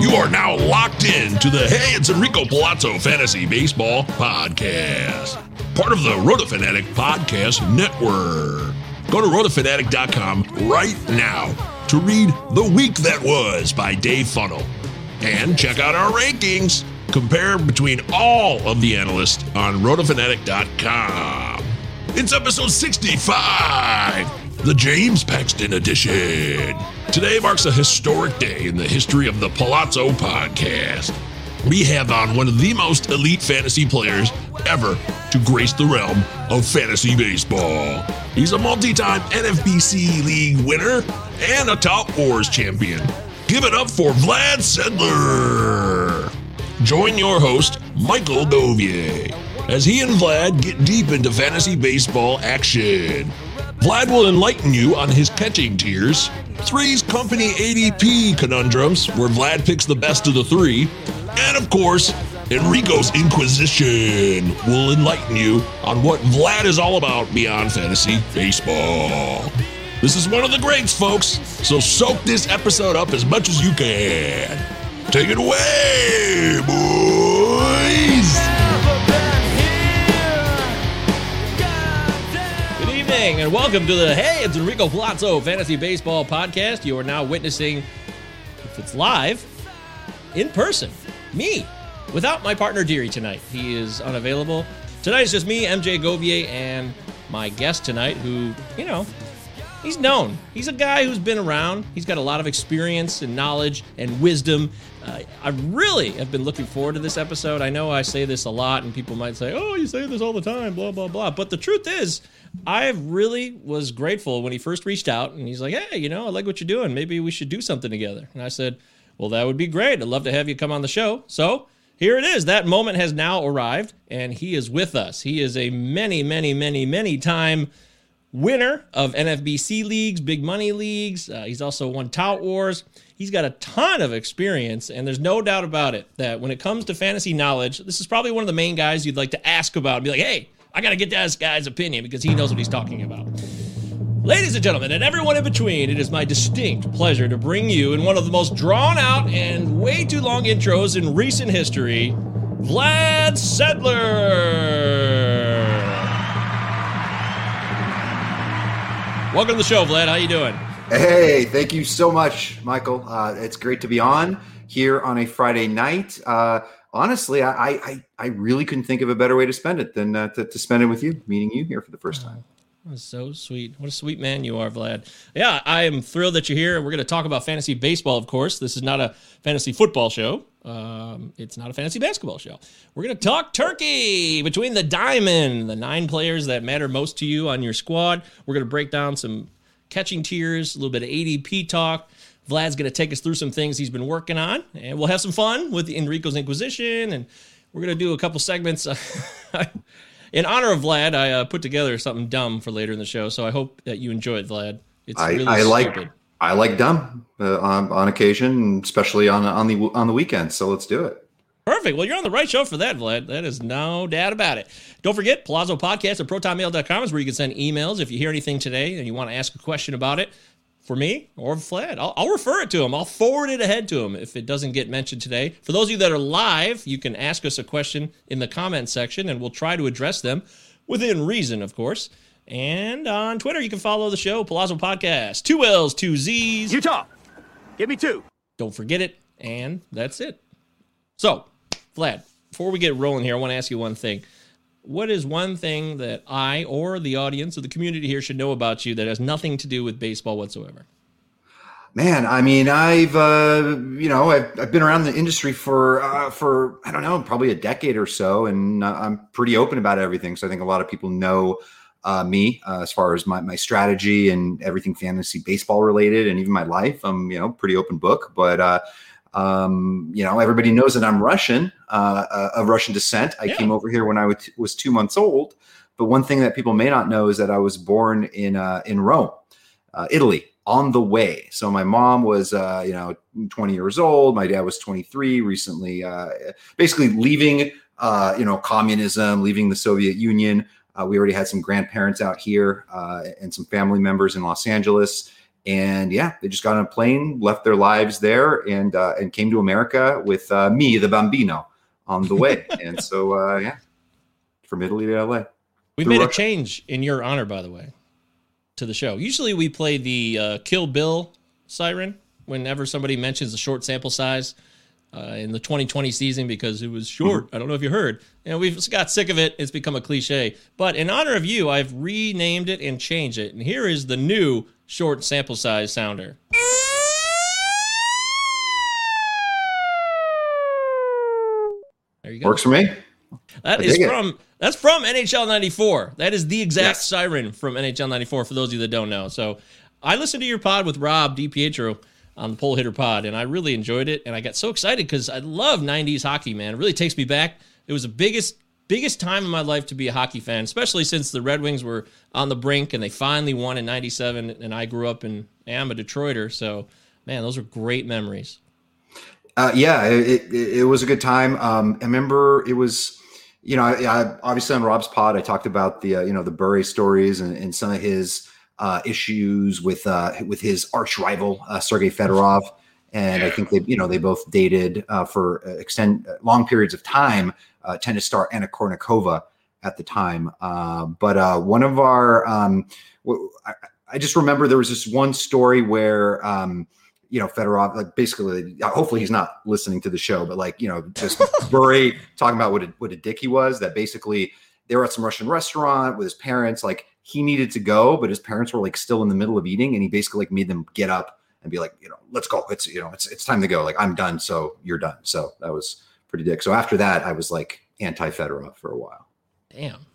You are now locked in to the Hey, it's Enrico Palazzo Fantasy Baseball Podcast, part of the Rotofanatic Podcast Network. Go to rotofanatic.com right now to read The Week That Was by Dave Funnel and check out our rankings. Compare between all of the analysts on rotofanatic.com. It's episode 65, the James Paxton edition. Today marks a historic day in the history of the Palazzo podcast. We have on one of the most elite fantasy players ever to grace the realm of fantasy baseball. He's a multi time NFBC League winner and a Tout Wars champion. Give it up for Vlad Sedler. Join your host, Michael Govier, as he and Vlad get deep into fantasy baseball action. Vlad will enlighten you on his catching tiers, Three's Company ADP conundrums, where Vlad picks the best of the three, and of course, Enrico's Inquisition will enlighten you on what Vlad is all about beyond fantasy baseball. This is one of the greats, folks, so soak this episode up as much as you can. Take it away, boys! And welcome to the Hey, it's Enrico Palazzo Fantasy Baseball Podcast. You are now witnessing, if it's live, in person, me, without my partner Deary tonight. He is unavailable. Tonight is just me, MJ Govier, and my guest tonight, who, you know, he's known. He's a guy who's been around. He's got a lot of experience and knowledge and wisdom. Uh, I really have been looking forward to this episode. I know I say this a lot, and people might say, "Oh, you say this all the time," blah blah blah. But the truth is, I really was grateful when he first reached out, and he's like, "Hey, you know, I like what you're doing. Maybe we should do something together." And I said, "Well, that would be great. I'd love to have you come on the show." So here it is. That moment has now arrived, and he is with us. He is a many, many, many, many time winner of NFBC leagues, big money leagues. Uh, he's also won Tout Wars. He's got a ton of experience, and there's no doubt about it that when it comes to fantasy knowledge, this is probably one of the main guys you'd like to ask about and be like, hey, I got to get this guy's opinion because he knows what he's talking about. Ladies and gentlemen, and everyone in between, it is my distinct pleasure to bring you in one of the most drawn out and way too long intros in recent history, Vlad Sedler. Welcome to the show, Vlad. How you doing? Hey, thank you so much, Michael. Uh, it's great to be on here on a Friday night. Uh, honestly, I, I I really couldn't think of a better way to spend it than uh, to, to spend it with you, meeting you here for the first time. So sweet. What a sweet man you are, Vlad. Yeah, I am thrilled that you're here. We're going to talk about fantasy baseball, of course. This is not a fantasy football show. Um, it's not a fantasy basketball show. We're going to talk turkey between the diamond, the nine players that matter most to you on your squad. We're going to break down some catching tiers, a little bit of ADP talk. Vlad's going to take us through some things he's been working on, and we'll have some fun with Enrico's Inquisition. And we're going to do a couple segments. in honor of Vlad, I uh, put together something dumb for later in the show, so I hope that you enjoy it, Vlad. It's I, really I like. I like dumb uh, on on occasion, especially on on the on the weekend. So let's do it. Perfect. Well, you're on the right show for that, Vlad. That is no doubt about it. Don't forget, Palazzo Podcast at protonmail.com is where you can send emails if you hear anything today and you want to ask a question about it for me or Vlad. I'll, I'll refer it to him. I'll forward it ahead to him if it doesn't get mentioned today. For those of you that are live, you can ask us a question in the comment section and we'll try to address them within reason, of course. And on Twitter, you can follow the show, Palazzo Podcast. Two L's, two Z's. Utah, give me two. Don't forget it. And that's it. So, Vlad, before we get rolling here, I want to ask you one thing. What is one thing that I or the audience or the community here should know about you that has nothing to do with baseball whatsoever? Man, I mean, I've uh, you know I've, I've been around the industry for uh, for I don't know probably a decade or so, and uh, I'm pretty open about everything. So I think a lot of people know uh, me uh, as far as my, my strategy and everything fantasy baseball related, and even my life. I'm you know pretty open book, but uh, um, you know everybody knows that I'm Russian uh, uh, of Russian descent. I Yeah. came over here when I was, was two months old. But one thing that people may not know is that I was born in uh, in Rome, uh, Italy, on the way. So my mom was, uh, you know, 20 years old. My dad was 23, recently, uh, basically leaving, uh, you know, communism, leaving the Soviet Union. Uh, we already had some grandparents out here uh, and some family members in Los Angeles. And yeah, they just got on a plane, left their lives there, and uh, and came to America with uh, me, the Bambino, on the way. and so uh, yeah, from Italy to LA. Through made a change in your honor, by the way, to the show. Usually we play the uh, Kill Bill siren whenever somebody mentions the short sample size uh, in the 2020 season because it was short. Mm-hmm. I don't know if you heard. And we've got sick of it. It's become a cliche. But in honor of you, I've renamed it and changed it. And here is the new short sample size sounder. There you go. Works for me. That I is dig it. from that's from NHL 94. That is the exact Yes. siren from NHL 94 for those of you that don't know. So I listened to your pod with Rob DiPietro on the Pole Hitter Pod, and I really enjoyed it. And I got so excited because I love 90s hockey, man. It really takes me back. It was the biggest biggest time in my life to be a hockey fan, especially since the Red Wings were on the brink and they finally won in 97 and I grew up in am a Detroiter. So man, those are great memories. Uh, yeah, it, it, it was a good time. Um, I remember it was, you know, I, I, obviously on Rob's pod, I talked about the, uh, you know, the Bure stories and, and some of his uh, issues with uh, with his arch rival uh, Sergei Fedorov, and I think they, you know, they both dated uh, for extend long periods of time. Uh, tennis star Anna Kournikova at the time, uh, but uh, one of our, um, I, I just remember there was this one story where. Um, you know, Fedorov, like basically, hopefully he's not listening to the show, but like, you know, just Bure talking about what a, what a dick he was, that basically they were at some Russian restaurant with his parents. Like he needed to go, but his parents were like still in the middle of eating. And he basically like made them get up and be like, you know, let's go. It's, you know, it's, it's time to go. Like I'm done. So you're done. So that was pretty dick. So after that, I was like anti Fedorov for a while. Damn.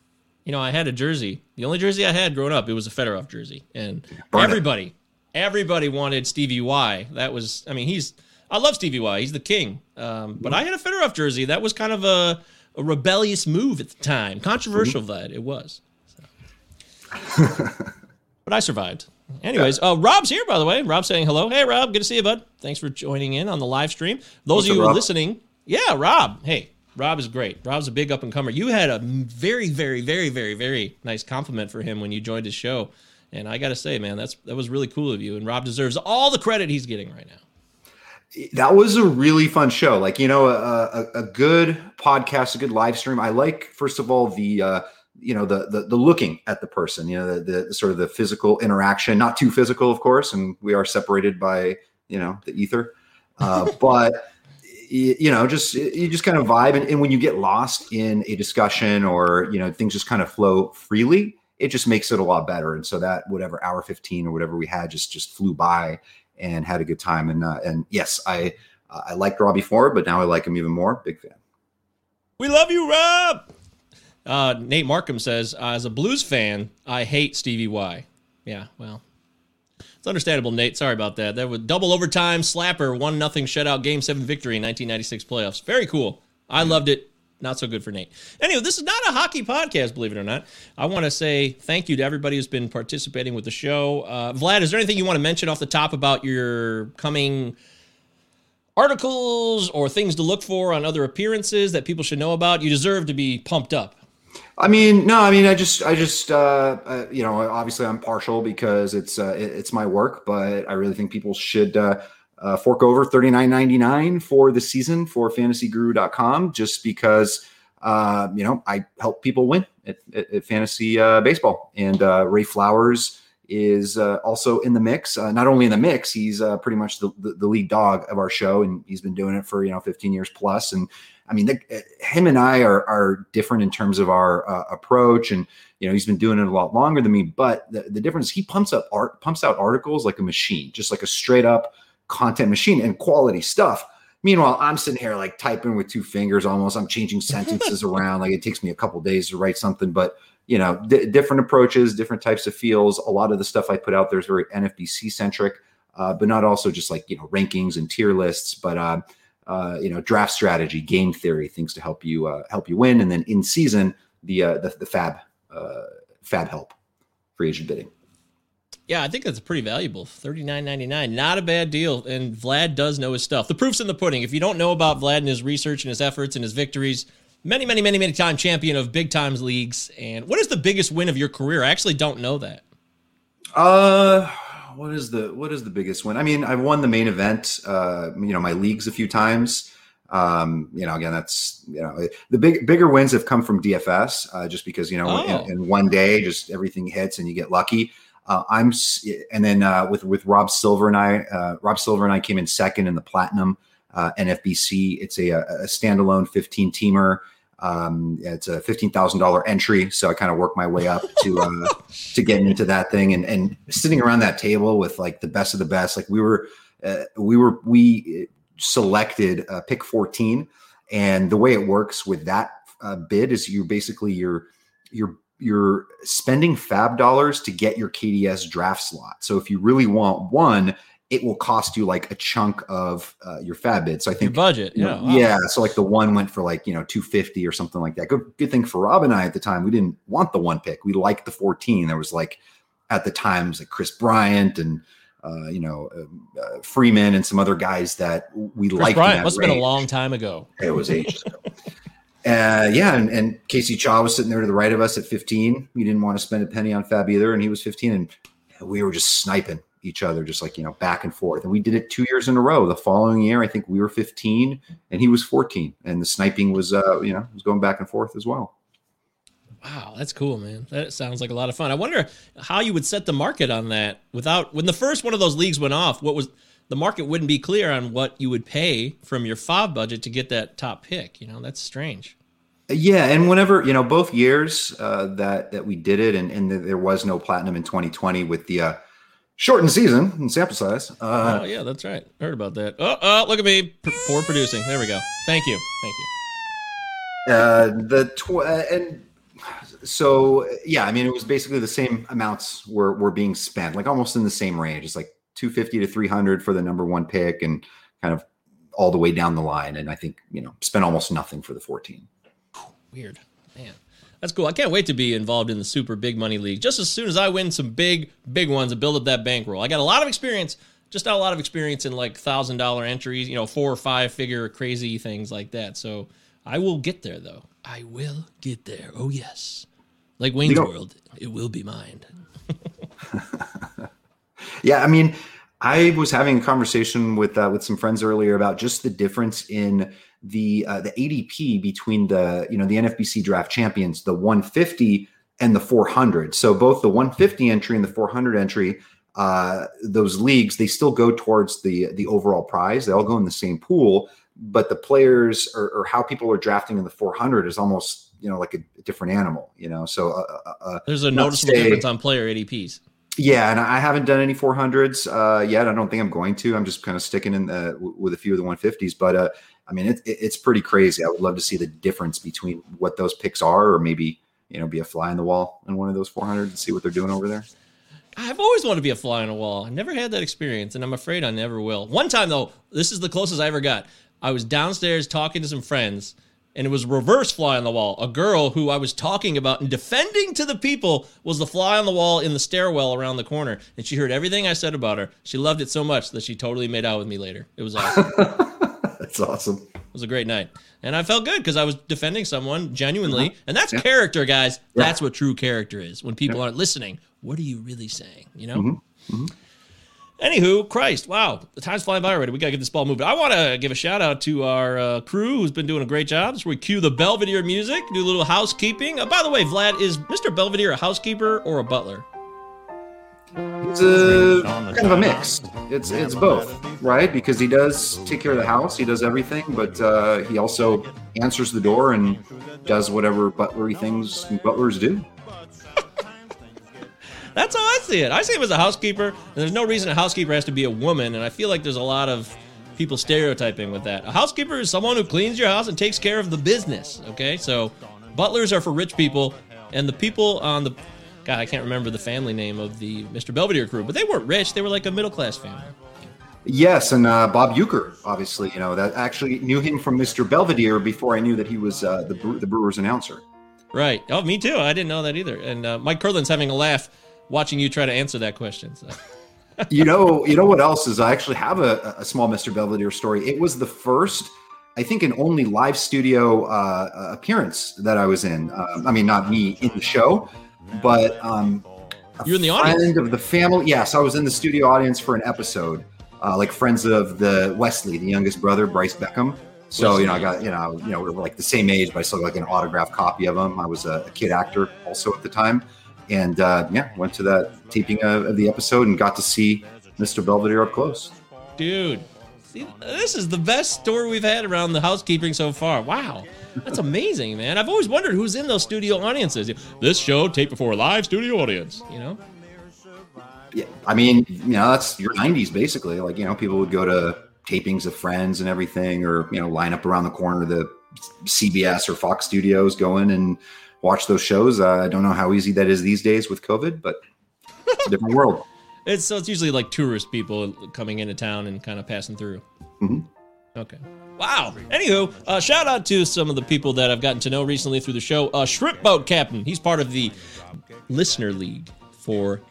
You know, I had a jersey. The only jersey I had growing up, it was a Fedorov jersey. And Burn it. everybody, everybody wanted Stevie Y. That was, I mean, he's, I love Stevie Y. He's the king. Um, but I had a Fedorov jersey. That was kind of a, a rebellious move at the time. Controversial, that it was. So. but I survived. Anyways, uh, Rob's here, by the way. Rob's saying hello. Hey, Rob. Good to see you, bud. Thanks for joining in on the live stream. Those What's of you up, listening, yeah, Rob. Hey, Rob is great. Rob's a big up and comer. You had a very, very, very, very, very nice compliment for him when you joined his show, and I got to say, man, that's that was really cool of you. And Rob deserves all the credit he's getting right now. that was a really fun show. Like you know, a, a, a good podcast, a good live stream. I like first of all the uh, you know the, the the looking at the person. You know, the, the sort of the physical interaction, not too physical, of course, and we are separated by you know the ether. Uh, but you know, just you just kind of vibe, and, and when you get lost in a discussion or you know things just kind of flow freely, it just makes it a lot better. And so that whatever hour fifteen or whatever we had just just flew by and had a good time. And uh, and yes, I uh, I liked Robbie Ford, but now I like him even more. Big fan. We love you, Rob. Uh, Nate Markham says, as a Blues fan, I hate Stevie Y. Yeah, well, it's understandable, Nate. Sorry about that. That was double overtime slapper, one nothing shutout game seven victory in 1996 playoffs. Very cool. I loved it. Not so good for Nate. Anyway, this is not a hockey podcast, believe it or not. I want to say thank you to everybody who's been participating with the show. Uh, Vlad, is there anything you want to mention off the top about your coming articles or things to look for on other appearances that people should know about? You deserve to be pumped up. I mean, no, I mean, I just, I just, uh, uh, you know, obviously I'm partial because it's, uh, it, it's my work, but I really think people should, uh, uh, fork over thirty nine ninety nine for the season for fantasyguru.com just because, uh, you know, I help people win at, at, at fantasy baseball. And Ray Flowers is also in the mix. Not only in the mix, he's pretty much the, the, the lead dog of our show, and he's been doing it for you know 15 years plus. And I mean, the, him and I are are different in terms of our uh, approach, and you know he's been doing it a lot longer than me. But the, the difference, he pumps up art, pumps out articles like a machine, just like a straight up content machine and quality stuff. Meanwhile, I'm sitting here like typing with two fingers almost. I'm changing sentences around. Like it takes me a couple days to write something, but you know, d- different approaches, different types of feels. A lot of the stuff I put out there is very NFBC centric, uh, but not also just like, you know, rankings and tier lists, but, uh, uh, you know, draft strategy, game theory, things to help you, uh, help you win. And then in season, the, uh, the, the fab, uh, fab help free agent bidding. Yeah, I think that's pretty valuable. Thirty nine ninety nine, not a bad deal. And Vlad does know his stuff. The proof's in the pudding. If you don't know about Vlad and his research and his efforts and his victories, many, many, many, many time champion of big times leagues. And what is the biggest win of your career? I actually don't know that. Uh, what is the what is the biggest win? I mean, I've won the main event. Uh, you know, my leagues a few times. Um, you know, again, that's you know the big bigger wins have come from DFS, uh, just because you know Oh. in, in one day, just everything hits and you get lucky. Uh, I'm and then uh, with with Rob Silver and I, uh, Rob Silver and I came in second in the platinum uh, NFBC. It's a, a standalone 15 teamer. Um, it's a fifteen thousand dollar entry, so I kind of worked my way up to uh, to getting into that thing and and sitting around that table with like the best of the best. Like we were, uh, we were we selected uh, pick 14 and the way it works with that uh, bid is you basically you're you're you're spending fab dollars to get your KDS draft slot. So if you really want one, it will cost you like a chunk of uh, your fab bid. So I Your think budget. you Yeah. know, wow. yeah. So like the one went for like, you know, 250 or something like that. Good, good thing for Rob and I at the time, we didn't want the one pick. We liked the 14. There was like, at the times like Kris Bryant and, uh, you know, um, uh, Freeman and some other guys that we Kris liked. Bryant must have been a long time ago. It was ages ago. Uh, yeah, and, and Casey Chaw was sitting there to the right of us at 15. We didn't want to spend a penny on Fab either, and he was 15, and we were just sniping each other, just like you know, back and forth. And we did it two years in a row. The following year, I think we were 15 and he was 14, and the sniping was, uh, you know, was going back and forth as well. Wow, that's cool, man. That sounds like a lot of fun. I wonder how you would set the market on that without when the first one of those leagues went off. What was the market wouldn't be clear on what you would pay from your fab budget to get that top pick. You know, that's strange. Yeah, and whenever you know both years uh, that that we did it, and, and there was no platinum in 2020 with the uh, shortened season and sample size. Uh, oh yeah, that's right. Heard about that. Oh, oh look at me P- for producing. There we go. Thank you. Thank you. uh, the tw- uh, and so yeah, I mean it was basically the same amounts were were being spent, like almost in the same range. It's like 250 to 300 for the number one pick, and kind of all the way down the line. And I think you know spent almost nothing for the 14. Weird. Man. That's cool. I can't wait to be involved in the super big money league. Just as soon as I win some big, big ones and build up that bankroll. I got a lot of experience, just not a lot of experience in like thousand dollar entries, you know, four or five figure crazy things like that. So I will get there though. I will get there. Oh yes. Like Wayne's know- World, it will be mine. Yeah, I mean, I was having a conversation with uh, with some friends earlier about just the difference in the uh, the ADP between the you know the NFBC draft champions, the 150 and the 400. So both the 150 entry and the 400 entry, uh, those leagues they still go towards the the overall prize. They all go in the same pool, but the players or, or how people are drafting in the 400 is almost you know like a, different animal. You know, so uh, uh, uh, There's a noticeable say- difference on player ADPs. Yeah, and I haven't done any 400s uh, yet. I don't think I'm going to. I'm just kind of sticking in the, with a few of the 150s. But uh, I mean, it, it, it's pretty crazy. I would love to see the difference between what those picks are, or maybe you know, be a fly in the wall in one of those 400 and see what they're doing over there. I've always wanted to be a fly on a wall. I never had that experience, and I'm afraid I never will. One time though, this is the closest I ever got. I was downstairs talking to some friends, and it was reverse fly on the wall. A girl who I was talking about and defending to the people was the fly on the wall in the stairwell around the corner, and she heard everything I said about her. She loved it so much that she totally made out with me later. It was awesome. That's awesome. It was a great night. And I felt good because I was defending someone genuinely. Uh-huh. And that's Yeah. character, guys. Yeah. That's what true character is. When people aren't listening, what are you really saying? You know? Mm-hmm. Anywho, Christ, wow, the time's flying by already. We got to get this ball moving. I want to give a shout out to our uh, crew who's been doing a great job. Where we cue the Belvedere music, do a little housekeeping. Uh, by the way, Vlad, is Mr. Belvedere a housekeeper or a butler? It's a kind of a mix. It's it's both, right? Because he does take care of the house, he does everything, but uh, he also answers the door and does whatever butlery things butlers do. That's how I see it. I see him as a housekeeper, and there's no reason a housekeeper has to be a woman. And I feel like there's a lot of people stereotyping with that. A housekeeper is someone who cleans your house and takes care of the business. Okay, so butlers are for rich people, and the people on the God, I can't remember the family name of the Mr. Belvedere crew, but they weren't rich. They were like a middle class family. Yes, and uh, Bob Uecker, obviously, you know that actually knew him from Mr. Belvedere before I knew that he was uh, the Bre- the Brewers announcer. Right. Oh, me too. I didn't know that either. And uh, Mike Curlin's having a laugh watching you try to answer that question. So. you know, you know what else is? I actually have a, a small Mr. Belvedere story. It was the first, I think, and only live studio uh, appearance that I was in. Um, I mean, not me in the show, but um, You're in the audience. friend of the family. Yes, I was in the studio audience for an episode, uh, like friends of the Wesley, the youngest brother, Brice Beckham. So you know, I got you know, you know, we were like the same age, but I still got like an autographed copy of him. I was a, a kid actor also at the time, and uh, yeah, went to that taping of, of the episode and got to see Mr. Belvedere up close. Dude, see, this is the best story we've had around the housekeeping so far. Wow. That's amazing, man. I've always wondered who's in those studio audiences. This show taped before a live studio audience, you know? Yeah, I mean, you know, that's your '90s basically. Like you know, people would go to tapings of Friends and everything, or you know, line up around the corner of the CBS or Fox studios, going and watch those shows. Uh, I don't know how easy that is these days with COVID, but it's a different world. It's so it's usually like tourist people coming into town and kind of passing through. Mhm. Okay. Wow. Anywho, uh, shout out to some of the people that I've gotten to know recently through the show. Uh, Shrimp Boat Captain. He's part of the listener league for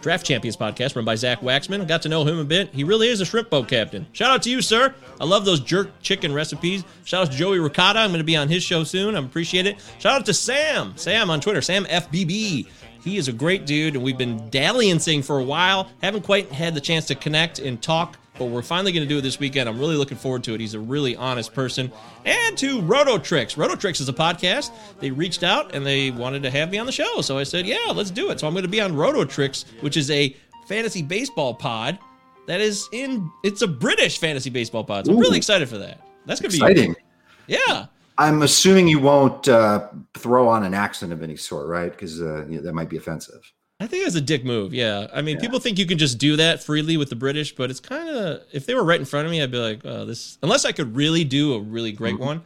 Draft Champions podcast run by Zach Waxman. Got to know him a bit. He really is a shrimp boat captain. Shout out to you, sir. I love those jerk chicken recipes. Shout out to Joey Ricotta. I'm going to be on his show soon. I appreciate it. Shout out to Sam. Sam on Twitter. Sam FBB. He is a great dude, and we've been dalliancing for a while. Haven't quite had the chance to connect and talk, but we're finally going to do it this weekend. I'm really looking forward to it. He's a really honest person. And to Roto Tricks. Roto Tricks is a podcast. They reached out and they wanted to have me on the show. So I said, yeah, let's do it. So I'm going to be on Roto Tricks, which is a fantasy baseball pod that is in, it's a British fantasy baseball pod. So I'm really excited for that. That's going to be Exciting. Yeah. I'm assuming you won't uh, throw on an accent of any sort, right? Because uh, yeah, that might be offensive. I think it's a dick move. Yeah. I mean, people think you can just do that freely with the British, but it's kind of, if they were right in front of me, I'd be like, oh, this, unless I could really do a really great mm-hmm. one.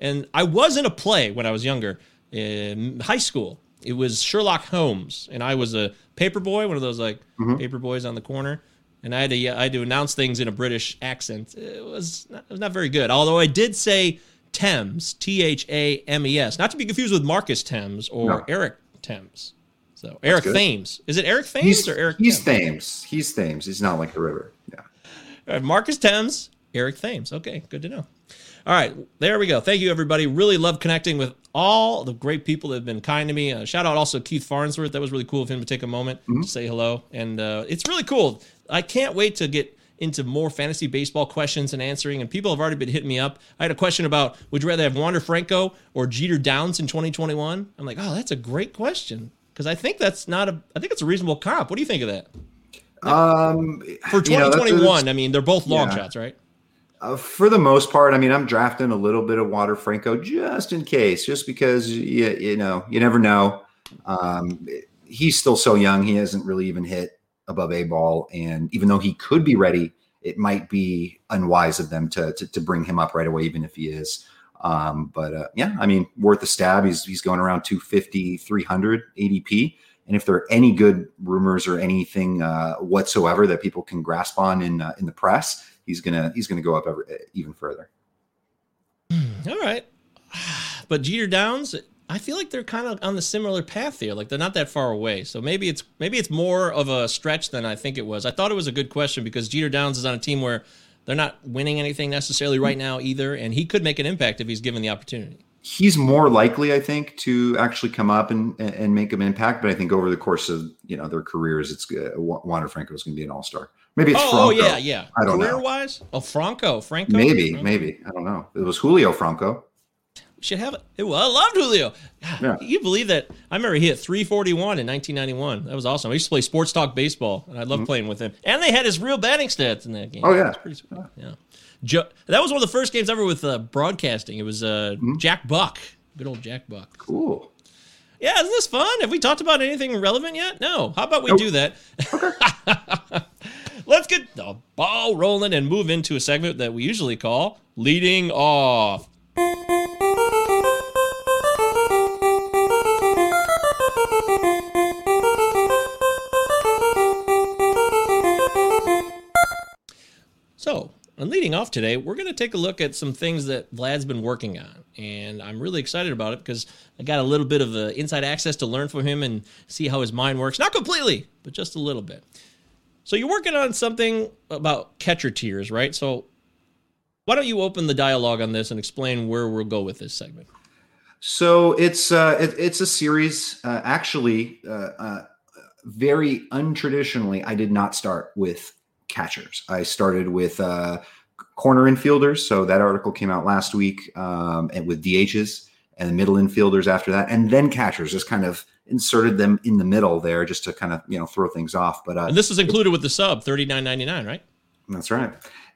And I was in a play when I was younger in high school. It was Sherlock Holmes, and I was a paper boy, one of those like mm-hmm. paper boys on the corner. And I had to, I had to announce things in a British accent. It was not, it was not very good. Although I did say Thames, T H A M E S, not to be confused with Marcus Thames or No. Eric Thames. So Eric good. Thames. Is it Eric Thames He's or Eric? he's Thames? Thames. He's Thames. He's not like the river. Yeah. All right, Marcus Thames, Eric Thames. Okay, good to know. All right, there we go. Thank you, everybody. Really love connecting with all the great people that have been kind to me. Uh, shout out also Keith Farnsworth. That was really cool of him to take a moment to say hello. And uh, it's really cool. I can't wait to get into more fantasy baseball questions and answering. And people have already been hitting me up. I had a question about would you rather have Wander Franco or Jeter Downs in 2021? I'm like, oh, that's a great question. Because I think that's not a, I think it's a reasonable comp. What do you think of that? Um, For you know, 2021, I mean, they're both long Yeah. shots, right? Uh, for the most part, I mean, I'm drafting a little bit of Wander Franco just in case, just because you, you know you never know. Um, he's still so young; he hasn't really even hit above a ball, and even though he could be ready, it might be unwise of them to to, to bring him up right away, even if he is. Um, but uh, yeah, I mean, worth a stab. He's he's going around 250, 300 ADP. And if there are any good rumors or anything uh, whatsoever that people can grasp on in uh, in the press, he's gonna he's gonna go up ever, even further. All right, but Jeter Downs, I feel like they're kind of on the similar path here. Like they're not that far away, so maybe it's maybe it's more of a stretch than I think it was. I thought it was a good question because Jeter Downs is on a team where they're not winning anything necessarily right now either, and he could make an impact if he's given the opportunity he's more likely, I think, to actually come up and and make an impact. But I think over the course of you know their careers, it's uh, Wander Franco is going to be an all star. Maybe it's oh, Franco. Oh yeah, yeah. I don't Career know. wise, oh Franco, Franco. Maybe, Franco? maybe I don't know. It was Julio Franco. We should have it. Well, I loved Julio. God, Yeah. You believe that? I remember he hit 341 in 1991. That was awesome. I used to play sports talk baseball, and I loved playing with him. And they had his real batting stats in that game. Mm-hmm. Oh, yeah. Sweet. Yeah. Jo- that was one of the first games ever with uh, broadcasting. It was uh, Mm-hmm. Jack Buck. Good old Jack Buck. Cool. Yeah, isn't this fun? Have we talked about anything relevant yet? No. How about we do that? Okay. Let's get the ball rolling and move into a segment that we usually call leading off. So, on leading off today, we're going to take a look at some things that Vlad's been working on. And I'm really excited about it because I got a little bit of the inside access to learn from him and see how his mind works. Not completely, but just a little bit. So, you're working on something about catcher tiers, right? So, why don't you open the dialogue on this and explain where we'll go with this segment? So it's uh, it, it's a series. Uh, actually, uh, uh, very untraditionally, I did not start with catchers. I started with uh, corner infielders. So that article came out last week, um, and with DHs and the middle infielders after that, and then catchers. Just kind of inserted them in the middle there, just to kind of you know throw things off. But uh, And this is included with the sub, $39.99, right? That's right.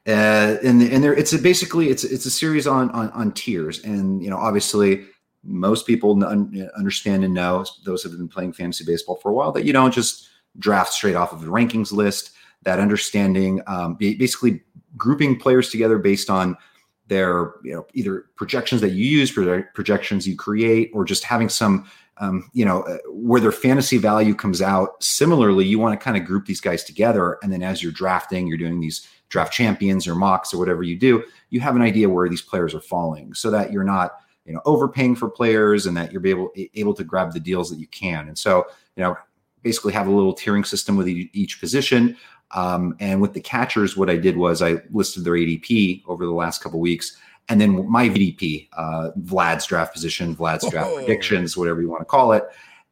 Uh, and and there, it's basically it's it's a series on on on tiers, and you know obviously most people un- understand and know those have been playing fantasy baseball for a while that you don't just draft straight off of the rankings list. That understanding, um, ba- basically grouping players together based on their you know either projections that you use, proje- projections you create, or just having some um, you know uh, where their fantasy value comes out. Similarly, you want to kind of group these guys together, and then as you're drafting, you're doing these draft champions or mocks or whatever you do, you have an idea where these players are falling, so that you're not you know overpaying for players, and that you're able able to grab the deals that you can. And so you know basically have a little tiering system with each position. Um, and with the catchers, what I did was I listed their ADP over the last couple weeks, and then my VDP, uh, Vlad's draft position, Vlad's draft predictions, whatever you want to call it,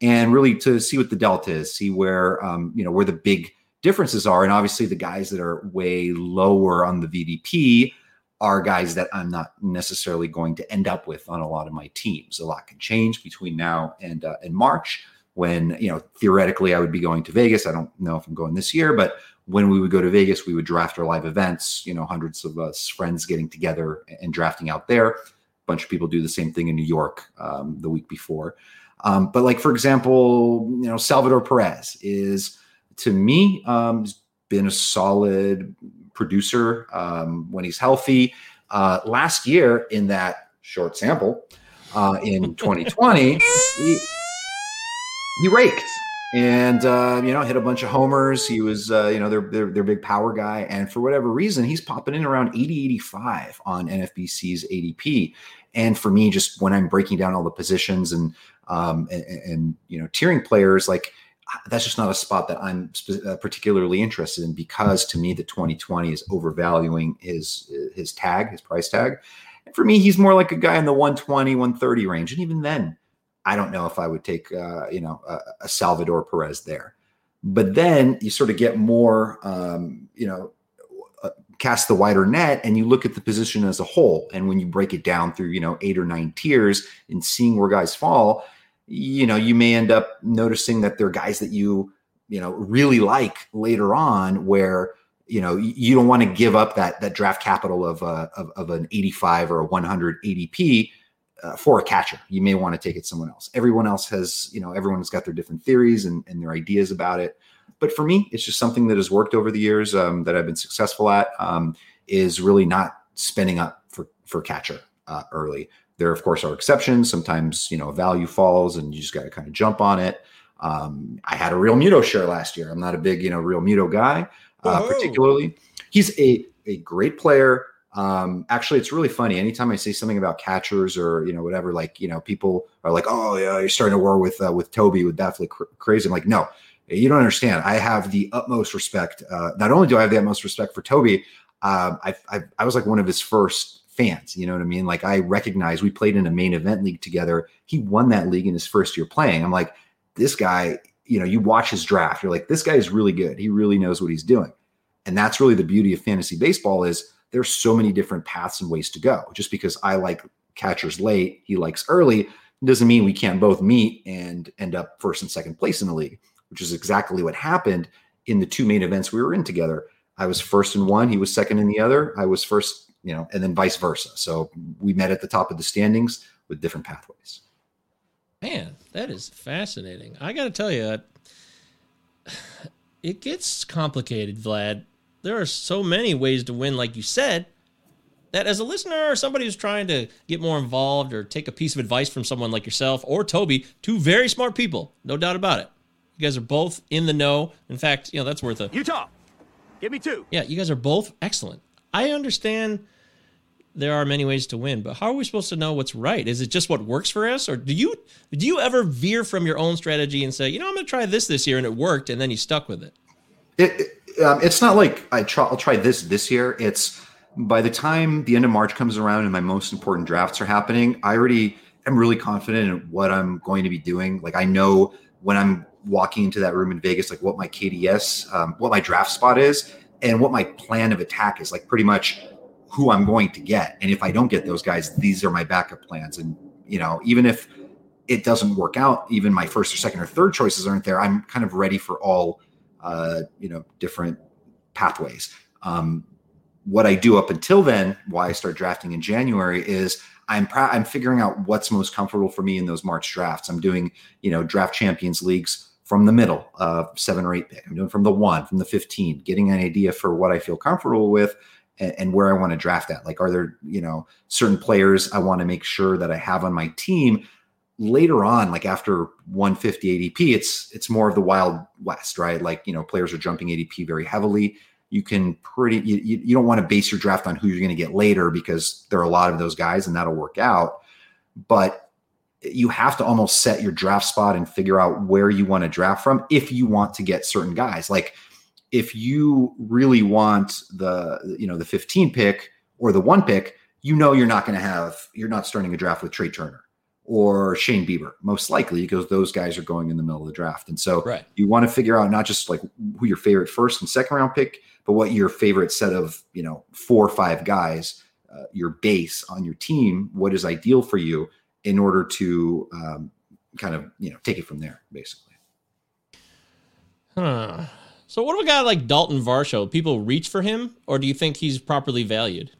and really to see what the delta is, see where um, you know where the big differences are, and obviously the guys that are way lower on the VDP are guys that I'm not necessarily going to end up with on a lot of my teams. A lot can change between now and uh, and March when you know theoretically I would be going to Vegas. I don't know if I'm going this year, but when we would go to Vegas, we would draft our live events. You know, hundreds of us friends getting together and drafting out there. A bunch of people do the same thing in New York um, the week before. Um, but like for example, you know, Salvador Perez is to me um, has been a solid producer um, when he's healthy. Uh, last year in that short sample uh, in 2020, he, he raked and uh, you know hit a bunch of homers. He was uh, you know their, their their big power guy, and for whatever reason, he's popping in around 80 85 on NFBC's ADP. And for me, just when I'm breaking down all the positions and um, and, and you know tiering players, like that's just not a spot that I'm uh, particularly interested in because to me the 2020 is overvaluing his his tag, his price tag. And for me, he's more like a guy in the 120, 130 range. And even then, I don't know if I would take uh, you know a, a Salvador Perez there. But then you sort of get more um, you know uh, cast the wider net and you look at the position as a whole. And when you break it down through you know eight or nine tiers and seeing where guys fall, you know you may end up noticing that there are guys that you you know really like later on where you know, you don't want to give up that that draft capital of uh, of, of an 85 or a 100 ADP uh, for a catcher. You may want to take it someone else. Everyone else has, you know, everyone's got their different theories and, and their ideas about it. But for me, it's just something that has worked over the years um, that I've been successful at. Um, is really not spending up for for catcher uh, early. There, of course, are exceptions. Sometimes you know value falls, and you just got to kind of jump on it. Um, I had a Realmuto share last year. I'm not a big you know Realmuto guy, uh, particularly. He's a a great player. Um, actually, it's really funny. Anytime I say something about catchers or you know whatever, like you know, people are like, "Oh yeah, you're starting to war with uh, with Toby with Deathly cr- Crazy." I'm like, no, you don't understand. I have the utmost respect. Uh, not only do I have the utmost respect for Toby, um, I, I I was like one of his first fans. You know what I mean? Like I recognize we played in a main event league together. He won that league in his first year playing. I'm like, this guy. You know, you watch his draft. You're like, this guy is really good. He really knows what he's doing. And that's really the beauty of fantasy baseball is there's so many different paths and ways to go. Just because I like catchers late, he likes early, doesn't mean we can't both meet and end up first and second place in the league, which is exactly what happened in the two main events we were in together. I was first in one, he was second in the other. I was first, you know, and then vice versa. So we met at the top of the standings with different pathways. Man, that is fascinating. I got to tell you, it gets complicated, Vlad. There are so many ways to win, like you said, that as a listener or somebody who's trying to get more involved or take a piece of advice from someone like yourself or Toby, two very smart people, no doubt about it. You guys are both in the know. In fact, you know, that's worth a Utah, give me two. Yeah, you guys are both excellent. I understand there are many ways to win, but how are we supposed to know what's right? Is it just what works for us, or do you do you ever veer from your own strategy and say, you know, I'm going to try this this year, and it worked, and then you stuck with it? It, it, um, it's not like I try, I'll try this this year. It's by the time the end of March comes around and my most important drafts are happening, I already am really confident in what I'm going to be doing. Like I know when I'm walking into that room in Vegas, like what my KDS, um, what my draft spot is, and what my plan of attack is. Like pretty much who I'm going to get. And if I don't get those guys, these are my backup plans. And you know, even if it doesn't work out, even my first or second or third choices aren't there, I'm kind of ready for all uh, you know different pathways. Um, what I do up until then, why I start drafting in January, is I'm pr- I'm figuring out what's most comfortable for me in those March drafts. I'm doing you know draft champions leagues from the middle, uh, seven or eight pick. I'm doing from the one, from the 15, getting an idea for what I feel comfortable with and, and where I want to draft at. Like, are there you know certain players I want to make sure that I have on my team later on like after 150 adp it's it's more of the wild west right like you know players are jumping adp very heavily you can pretty you, you don't want to base your draft on who you're going to get later because there are a lot of those guys and that'll work out but you have to almost set your draft spot and figure out where you want to draft from if you want to get certain guys like if you really want the you know the 15 pick or the one pick you know you're not going to have you're not starting a draft with Trea Turner or Shane Bieber, most likely, because those guys are going in the middle of the draft. And so right. you want to figure out not just like who your favorite first and second round pick, but what your favorite set of, you know, four or five guys, uh, your base on your team, what is ideal for you in order to um, kind of, you know, take it from there, basically. Huh. So what do a guy like Dalton Varsho? People reach for him, or do you think he's properly valued?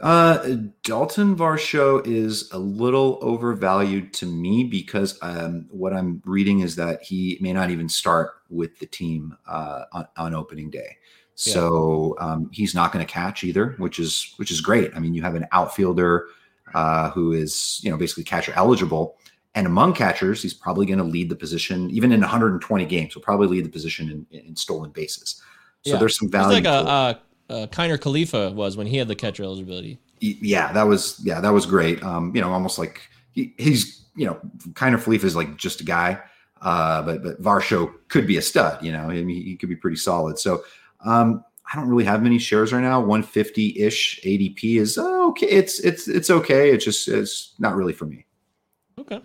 Uh, Dalton Varsho is a little overvalued to me because um, what I'm reading is that he may not even start with the team uh, on, on opening day. So um, he's not going to catch either, which is which is great. I mean, you have an outfielder uh, who is you know basically catcher eligible, and among catchers, he's probably going to lead the position even in 120 games. He'll probably lead the position in, in stolen bases. So Yeah. there's some value. like a, uh uh Kiner-Falefa was when he had the catcher eligibility. Yeah, that was yeah, that was great. Um, you know, almost like he, he's you know, of Felipe is like just a guy, uh, but but Varsho could be a stud. You know, I mean, he could be pretty solid. So um, I don't really have many shares right now. 150 ish ADP is uh, okay. It's it's it's okay. It's just it's not really for me. Okay.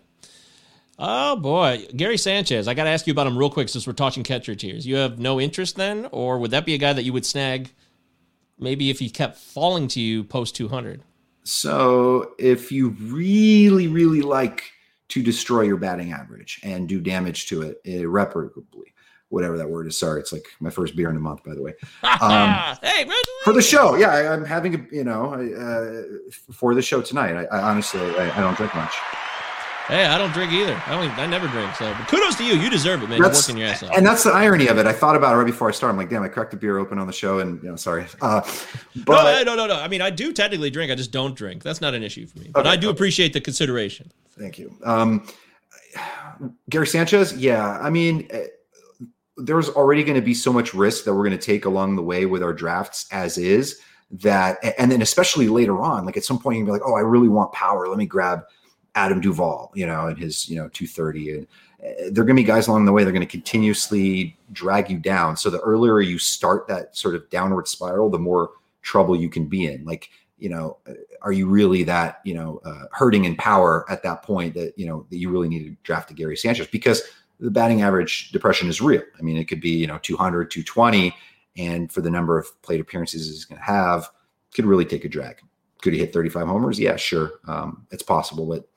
Oh boy, Gary Sanchez. I got to ask you about him real quick since we're talking catcher tiers. You have no interest then, or would that be a guy that you would snag? Maybe if he kept falling to you post 200. So if you really, really like to destroy your batting average and do damage to it irreparably, whatever that word is. Sorry, it's like my first beer in a month, by the way. Um, hey, for the show, yeah, I, am having a you know uh, for the show tonight. I, I honestly I, I, don't drink much. Hey, I don't drink either. I don't. I never drink. So, but kudos to you. You deserve it, man. That's, You're working your ass off. And that's the irony of it. I thought about it right before I started. I'm like, damn, I cracked a beer open on the show, and you know, sorry. Uh, but no, no, no, no. I mean, I do technically drink. I just don't drink. That's not an issue for me. But okay, I do okay. appreciate the consideration. Thank you. Um, Gary Sanchez, yeah. I mean, eh, there's already going to be so much risk that we're going to take along the way with our drafts as is that, and then especially later on, like at some point, you'll be like, oh, I really want power. Let me grab Adam Duvall, you know, and his, you know, 230. And uh, they're going to be guys along the way. They're going to continuously drag you down. So the earlier you start that sort of downward spiral, the more trouble you can be in. Like, you know, uh, are you really that, you know, uh, hurting in power at that point that, you know, that you really need to draft a Gary Sanchez because the batting average depression is real. I mean, it could be, you know, 200, 220. And for the number of plate appearances he's going to have, could really take a drag. Could he hit 35 homers? Yeah, sure. Um, it's possible, but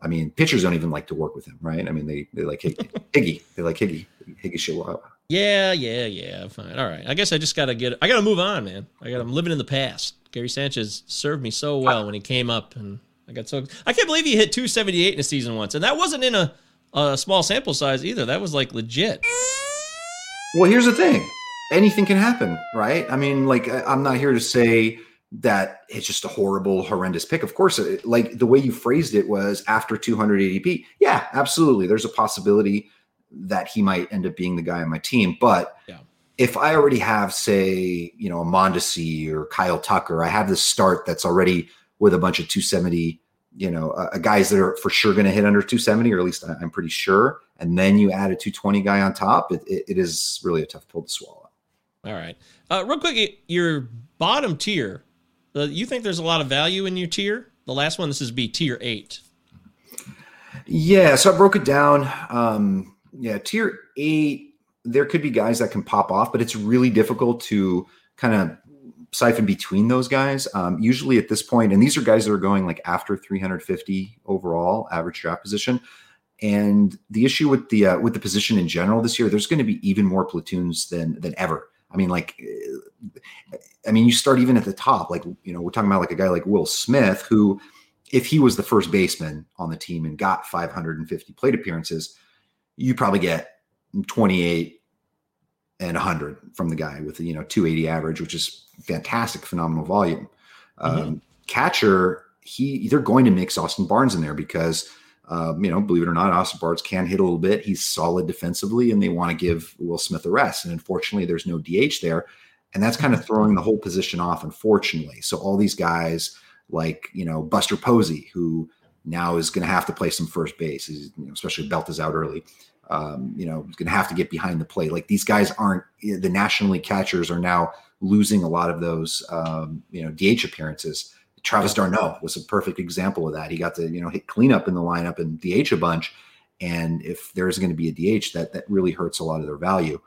I mean, pitchers don't even like to work with him, right? I mean, they they like Higgy, they like Higgy, Higgy Chihuahua. Yeah, yeah, yeah. Fine. All right. I guess I just gotta get. I gotta move on, man. I got. I'm living in the past. Gary Sanchez served me so well when he came up, and I got so. I can't believe he hit 278 in a season once, and that wasn't in a, a small sample size either. That was like legit. Well, here's the thing. Anything can happen, right? I mean, like I'm not here to say that it's just a horrible, horrendous pick. Of course, like the way you phrased it was after 280p. Yeah, absolutely. There's a possibility that he might end up being the guy on my team. But yeah. if I already have, say, you know, a Mondesi or Kyle Tucker, I have this start that's already with a bunch of 270, you know, uh, guys that are for sure going to hit under 270, or at least I'm pretty sure. And then you add a 220 guy on top, it, it, it is really a tough pill to swallow. All right. Uh, real quick, your bottom tier uh, you think there's a lot of value in your tier? The last one, this is be tier eight. Yeah, so I broke it down. Um, yeah, tier eight, there could be guys that can pop off, but it's really difficult to kind of siphon between those guys. Um, usually at this point, and these are guys that are going like after 350 overall average draft position. And the issue with the uh, with the position in general this year, there's going to be even more platoons than than ever. I mean, like I mean, you start even at the top, like, you know, we're talking about like a guy like Will Smith, who, if he was the first baseman on the team and got 550 plate appearances, you probably get 28 and 100 from the guy with, you know, 280 average, which is fantastic, phenomenal volume. Mm-hmm. Um, catcher, he, they're going to mix Austin Barnes in there because, um, you know, believe it or not, Austin Barnes can hit a little bit. He's solid defensively, and they want to give Will Smith a rest. And unfortunately, there's no DH there. And that's kind of throwing the whole position off, unfortunately. So all these guys like, you know, Buster Posey, who now is going to have to play some first base, you know, especially Belt is out early. Um, you know, going to have to get behind the plate. Like these guys aren't the National League catchers are now losing a lot of those, um, you know, DH appearances. Travis d'Arnaud was a perfect example of that. He got to, you know, hit cleanup in the lineup and DH a bunch. And if there's going to be a DH, that that really hurts a lot of their value.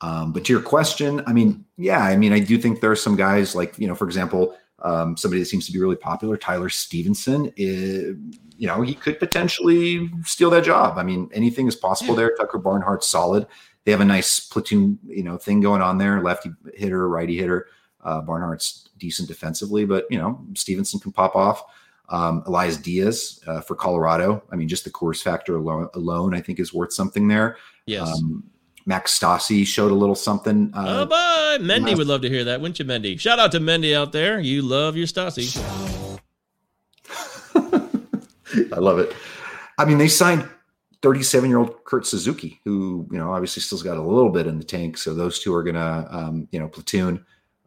Um, but to your question, I mean, yeah, I mean, I do think there are some guys like, you know, for example, um, somebody that seems to be really popular, Tyler Stephenson. is, you know, he could potentially steal that job. I mean, anything is possible yeah. there. Tucker Barnhart's solid. They have a nice platoon, you know, thing going on there. Lefty hitter, righty hitter. Uh, Barnhart's decent defensively, but you know, Stephenson can pop off. Um, Elias Diaz uh, for Colorado. I mean, just the Coors factor alone, alone, I think, is worth something there. Yes. Um, Max Stassi showed a little something. Uh, oh, boy. Mendy last- would love to hear that, wouldn't you, Mendy? Shout out to Mendy out there. You love your Stassi. I love it. I mean, they signed 37 year old Kurt Suzuki, who, you know, obviously still's got a little bit in the tank. So those two are going to, um, you know, platoon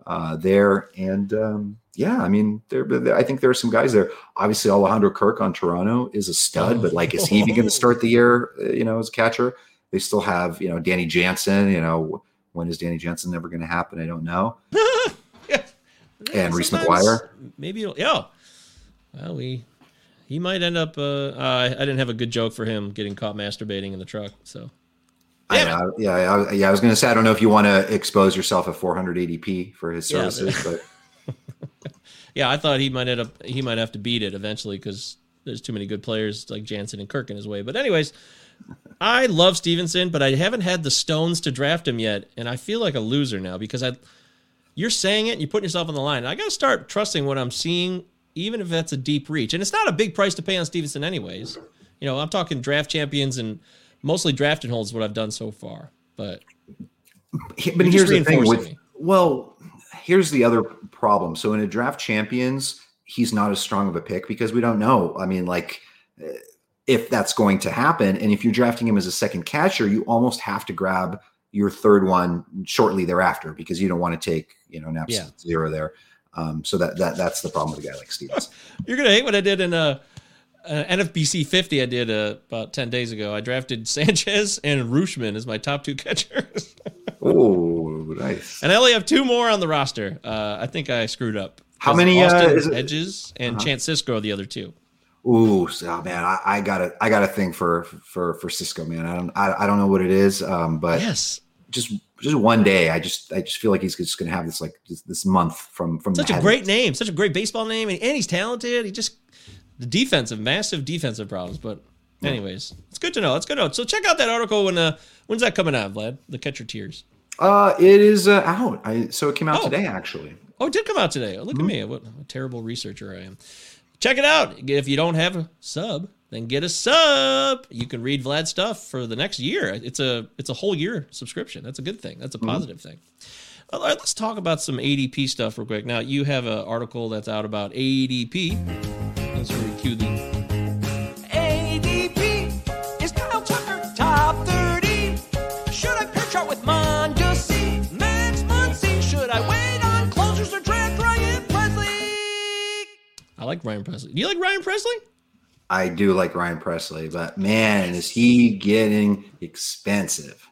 uh, there. And um, yeah, I mean, there, I think there are some guys there. Obviously, Alejandro Kirk on Toronto is a stud, but like, is he even going to start the year, you know, as a catcher? They still have, you know, Danny Jansen. You know, when is Danny Jansen never going to happen? I don't know. yeah. And Reese McGuire. Maybe, yeah. Well, we he might end up. Uh, uh, I didn't have a good joke for him getting caught masturbating in the truck. So, I know, yeah, I, yeah. I was going to say I don't know if you want to expose yourself at 480p for his services, yeah, but yeah, I thought he might end up. He might have to beat it eventually because there's too many good players like Jansen and Kirk in his way. But anyways, I love Stephenson, but I haven't had the stones to draft him yet, and I feel like a loser now because I. You're saying it, and you're putting yourself on the line. I got to start trusting what I'm seeing, even if that's a deep reach. And it's not a big price to pay on Stephenson, anyways. You know, I'm talking draft champions and mostly drafting holds what I've done so far. But but here's the thing with me. well, here's the other problem. So in a draft champions, he's not as strong of a pick because we don't know. I mean, like eh, if that's going to happen, and if you're drafting him as a second catcher, you almost have to grab your third one shortly thereafter because you don't want to take you know naps yeah. zero there. Um, so that that that's the problem with a guy like Stevens. You're gonna hate what I did in a, a NFBC 50 I did uh, about 10 days ago. I drafted Sanchez and Rutschman as my top two catchers. oh, nice! And I only have two more on the roster. Uh, I think I screwed up. How many? Austin uh, Hedges and uh-huh. Chance Sisco are the other two. Ooh, oh man, I, I got a I got a thing for for for Sisco, man. I don't I, I don't know what it is, um, but yes, just just one day. I just I just feel like he's just gonna have this like this, this month from from such a great name, such a great baseball name, and, and he's talented. He just the defensive, massive defensive problems, but anyways, it's good to know. It's good to know. So check out that article when uh when's that coming out, Vlad? The Catcher Tiers. Uh, it is uh, out. I so it came out oh. today actually. Oh, it did come out today. look mm-hmm. at me. What a terrible researcher I am. Check it out. If you don't have a sub, then get a sub. You can read Vlad's stuff for the next year. It's a it's a whole year subscription. That's a good thing. That's a mm-hmm. positive mm-hmm. thing. All right, let's talk about some ADP stuff real quick. Now you have an article that's out about ADP. I like Ryan Pressly. Do you like Ryan Pressly? I do like Ryan Pressly, but man, is he getting expensive?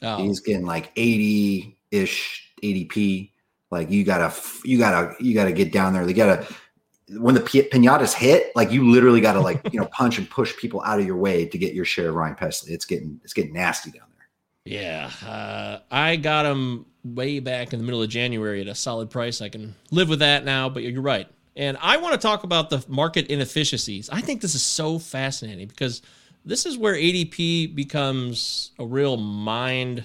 Oh. He's getting like 80 ish ADP. Like you gotta, you gotta, you gotta get down there. They gotta, when the pinatas hit, like you literally gotta like, you know, punch and push people out of your way to get your share of Ryan Pressly. It's getting, it's getting nasty down there. Yeah. Uh, I got him way back in the middle of January at a solid price. I can live with that now, but you're right. And I want to talk about the market inefficiencies. I think this is so fascinating because this is where ADP becomes a real mind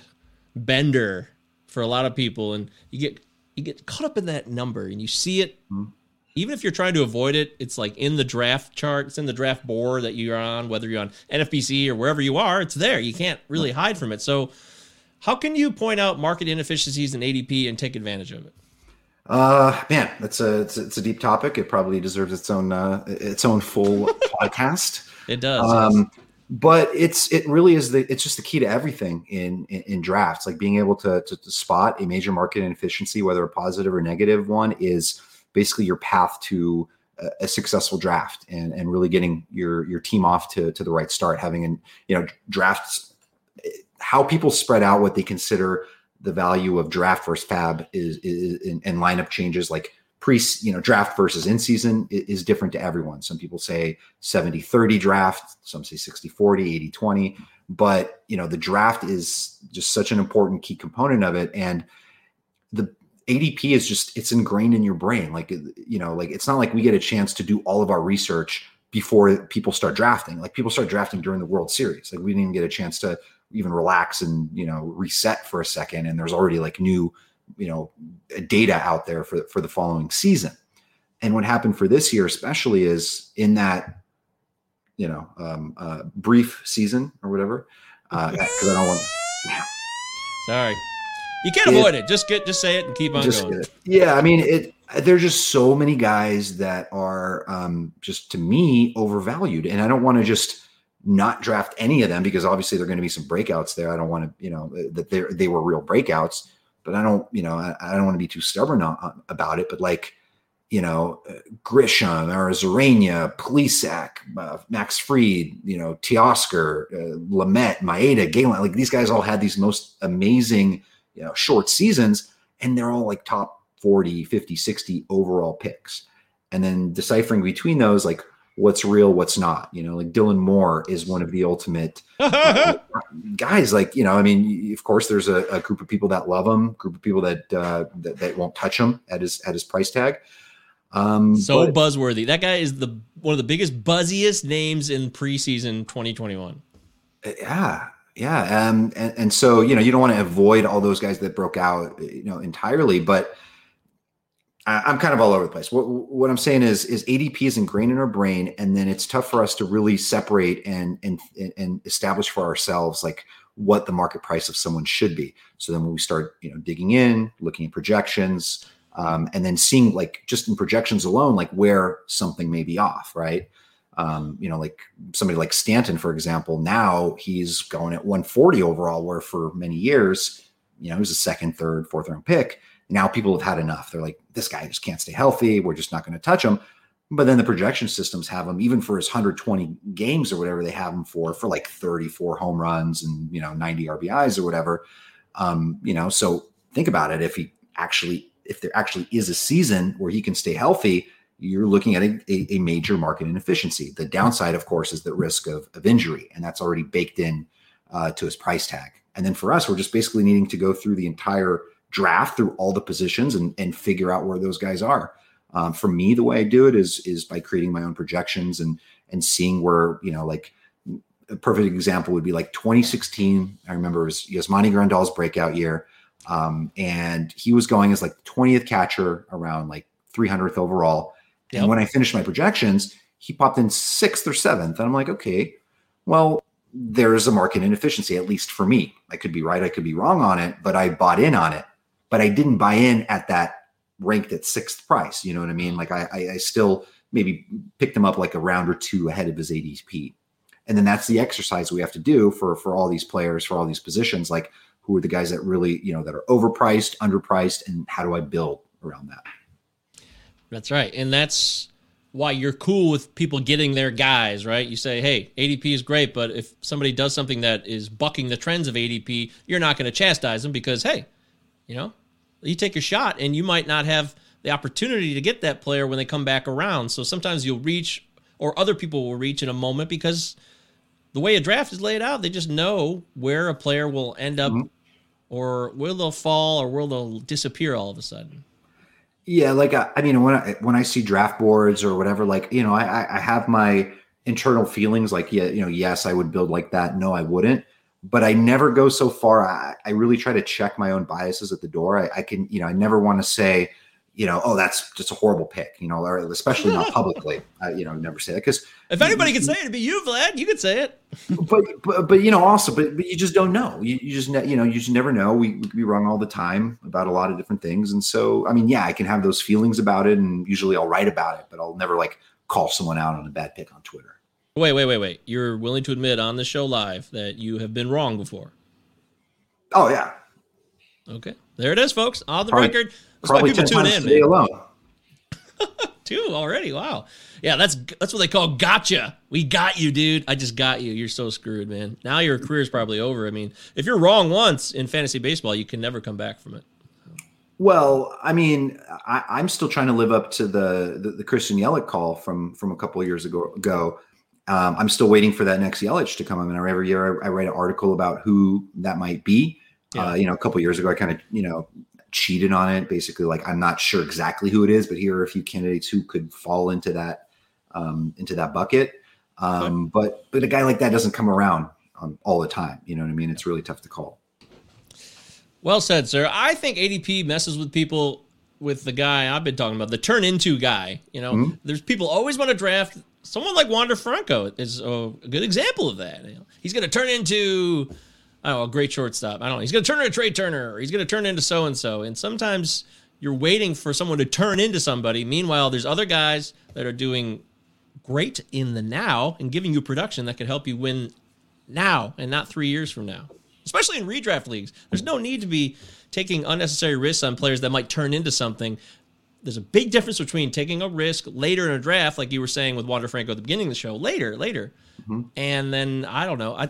bender for a lot of people. And you get you get caught up in that number and you see it. Mm-hmm. even if you're trying to avoid it it's like in the draft chart it's in the draft board that you're on whether you're on NFBC or wherever you are it's there. You can't really hide from it. So how can you point out market inefficiencies in ADP and take advantage of it uh, man, that's a it's, it's, a deep topic. It probably deserves its own uh, its own full podcast. It does. Um, but it's it really is the it's just the key to everything in in, in drafts. Like being able to, to, to spot a major market inefficiency, whether a positive or negative one, is basically your path to a, a successful draft and and really getting your your team off to to the right start. Having an you know drafts how people spread out what they consider the value of draft versus fab is, is in, lineup changes like pre you know draft versus in season is, is different to everyone. Some people say 70 30 draft some say 60 40 80 20 but you know the draft is just such an important key component of it and the adp is just it's ingrained in your brain like you know like it's not like we get a chance to do all of our research before people start drafting. Like people start drafting during the world series. Like we didn't even get a chance to even relax and you know reset for a second and there's already like new you know data out there for for the following season. And what happened for this year especially is in that you know um, uh, brief season or whatever uh because uh, i don't want sorry. You can't avoid it, it. just get just say it and keep on going. yeah i mean it there's just so many guys that are um, just to me overvalued and i don't want to just not draft any of them because obviously there are going to be some breakouts there. I don't want to, you know, that they were real breakouts, but I don't, you know, I, I don't want to be too stubborn on, about it. But like, you know, uh, Grisham, Arozarena, Plesac, uh, Max Fried, you know, Teoscar, uh, Lamet, Maeda, Gallen, like these guys all had these most amazing, you know, short seasons, and they're all like top 40, 50, 60 overall picks. And then deciphering between those, like what's real, what's not. You know, like Dylan Moore is one of the ultimate uh, guys. Like, you know, I mean, of course, there's a, a, group of people that love him, group of people that, uh, that, that won't touch him at his at his price tag. Um, so but, buzzworthy. That guy is the one of the biggest, buzziest names in preseason 2021. Yeah, yeah, um, and and so you know you don't want to avoid all those guys that broke out, you know, entirely, but I, am kind of all over the place. What what I'm saying is is ADP is ingrained in our brain, and then it's tough for us to really separate and and and establish for ourselves like what the market price of someone should be. So then when we start, you know, digging in, looking at projections, um, and then seeing like just in projections alone, like where something may be off, right? Um, you know, like somebody like Stanton, for example, now he's going at 140 overall, where for many years, you know, he was a second, third, fourth round pick. Now people have had enough. They're like, this guy just can't stay healthy. We're just not going to touch him. But then the projection systems have him, even for his 120 games or whatever they have him for, for like 34 home runs and, you know, 90 RBIs or whatever. Um, you know, so think about it. If he actually, if there actually is a season where he can stay healthy, you're looking at a, a, major market inefficiency. The downside, of course, is the risk of, of injury, and that's already baked in uh, to his price tag. And then for us, we're just basically needing to go through the entire draft through all the positions and, and figure out where those guys are. Um, for me, the way I do it is is by creating my own projections and and seeing where you know like a perfect example would be like 2016. I remember it was Yasmani Grandal's breakout year, um, and he was going as like 20th catcher around like 300th overall Yep. And when I finished my projections, he popped in sixth or seventh. And I'm like, okay, well, there's a market inefficiency, at least for me. I could be right, I could be wrong on it, but I bought in on it. But I didn't buy in at that ranked at sixth price. You know what I mean? Like I, I, I still maybe picked him up like a round or two ahead of his ADP. And then that's the exercise we have to do for for all these players, for all these positions. Like who are the guys that really, you know, that are overpriced, underpriced, and how do I build around that? That's right. And that's why you're cool with people getting their guys, right? You say, hey, ADP is great, but if somebody does something that is bucking the trends of ADP, you're not going to chastise them because, hey, you know, you take a shot and you might not have the opportunity to get that player when they come back around. So sometimes you'll reach or other people will reach in a moment because the way a draft is laid out, they just know where a player will end up mm-hmm. or where they'll fall or where they'll disappear all of a sudden. Yeah, like I, I mean, when I when I see draft boards or whatever, like you know, I I have my internal feelings, like yeah, you know, yes, I would build like that. No, I wouldn't. But I never go so far. I, I really try to check my own biases at the door. I, I can, you know, I never want to say, you know, oh, that's just a horrible pick, you know, or especially not publicly. I, you know, never say that because if anybody could say it, it'd be you, Vlad. You could say it. but, but, but you know, also, but, but you just don't know. You, you just, ne- you know, you just never know. We, we could be wrong all the time about a lot of different things. And so, I mean, yeah, I can have those feelings about it, and usually I'll write about it, but I'll never like call someone out on a bad pick on Twitter. Wait, wait, wait, wait. You're willing to admit on the show live that you have been wrong before? Oh yeah. Okay, there it is, folks. On the probably, record. That's why people tune in. Alone. Two already. Wow. Yeah, that's that's what they call gotcha. We got you, dude. I just got you. You're so screwed, man. Now your career is probably over. I mean, if you're wrong once in fantasy baseball, you can never come back from it. Well, I mean, I, am still trying to live up to the, the, the Christian Yelich call from from a couple of years ago. ago. Um, I'm still waiting for that next Yelich to come. I mean, every year I, I write an article about who that might be. Yeah. Uh, you know, a couple years ago, I kind of you know cheated on it. Basically, like I'm not sure exactly who it is, but here are a few candidates who could fall into that um, into that bucket. Um, but but a guy like that doesn't come around um, all the time. You know what I mean? It's really tough to call. Well said, sir. I think ADP messes with people with the guy I've been talking about, the turn into guy. You know, mm-hmm. there's people always want to draft someone like Wander Franco is a good example of that. You know, he's going to turn into oh, a great shortstop. I don't know. He's going to turn into Trea Turner or he's going to turn into so and so. And sometimes you're waiting for someone to turn into somebody. Meanwhile, there's other guys that are doing great in the now and giving you production that could help you win now and not three years from now. Especially in redraft leagues, there's no need to be taking unnecessary risks on players that might turn into something. There's a big difference between taking a risk later in a draft, like you were saying with Wander Franco at the beginning of the show, later, later, mm-hmm. and then I don't know. I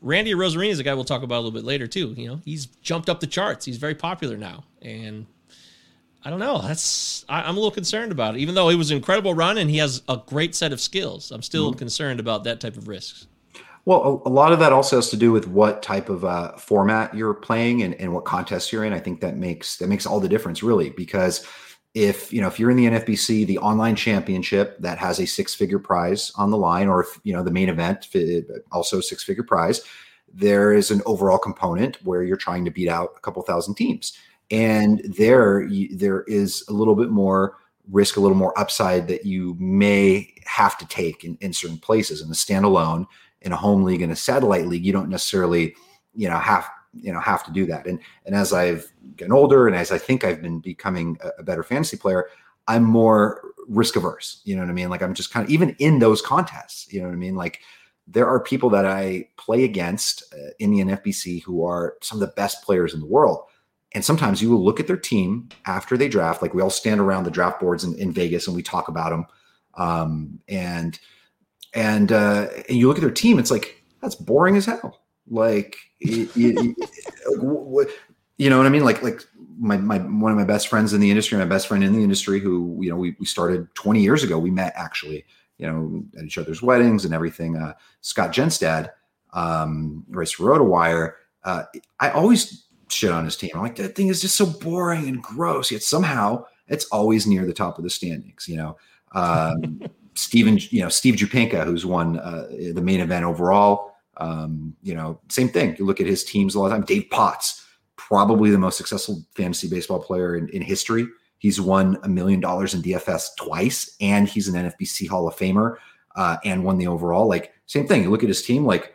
Randy Arozarena is a guy we'll talk about a little bit later too. You know, he's jumped up the charts. He's very popular now, and I don't know. That's I, am a little concerned about it. Even though it was an incredible run and he has a great set of skills, I'm still mm-hmm. concerned about that type of risks. Well, a, a, lot of that also has to do with what type of uh, format you're playing and, and what contest you're in. I think that makes that makes all the difference, really, because if you know if you're in the NFBC, the online championship that has a six figure prize on the line, or if you know the main event also six figure prize, there is an overall component where you're trying to beat out a couple thousand teams, and there there is a little bit more risk, a little more upside that you may have to take in, in certain places. In a standalone, in a home league, in a satellite league, you don't necessarily you know have you know have to do that. And and as i've gotten older and as i think i've been becoming a, a better fantasy player i'm more risk averse you know what i mean? Like i'm just kind of even in those contests you know what i mean? Like there are people that i play against uh, in the nfbc who are some of the best players in the world. And sometimes you will look at their team after they draft like we all stand around the draft boards in, in vegas and we talk about them um, and and uh, and you look at their team it's like that's boring as hell like, it, it, you know what I mean? Like, like my, my, one of my best friends in the industry, my best friend in the industry who, you know, we, we started 20 years ago. We met actually, you know, at each other's weddings and everything. Uh, Scott Jenstad, um, race RotoWire. Uh, I always shit on his team. I'm like, that thing is just so boring and gross. Yet somehow it's always near the top of the standings, you know? Um, Steven, you know, Steve Jupinka, who's won uh, the main event overall. Um, you know, same thing. You look at his teams a lot of time. Dave Potts, probably the most successful fantasy baseball player in, in history. He's won a million dollars in DFS twice, and he's an NFBC Hall of Famer uh, and won the overall. Like, same thing. You look at his team, like,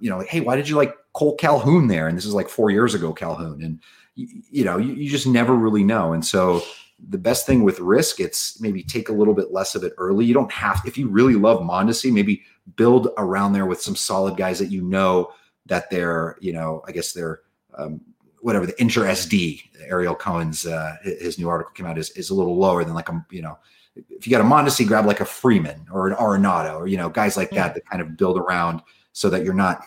you know, hey, why did you like Kole Calhoun there? And this is like four years ago, Calhoun. And, you, you know, you, you just never really know. And so, the best thing with risk, it's maybe take a little bit less of it early. You don't have, if you really love Mondesi, maybe build around there with some solid guys that you know that they're, you know, I guess they're, um, whatever the inter SD, Ariel Cohen's, uh, his new article came out is, is a little lower than like a, you know, if you got a Mondesi, grab like a Freeman or an Arenado or, you know, guys like that that kind of build around so that you're not,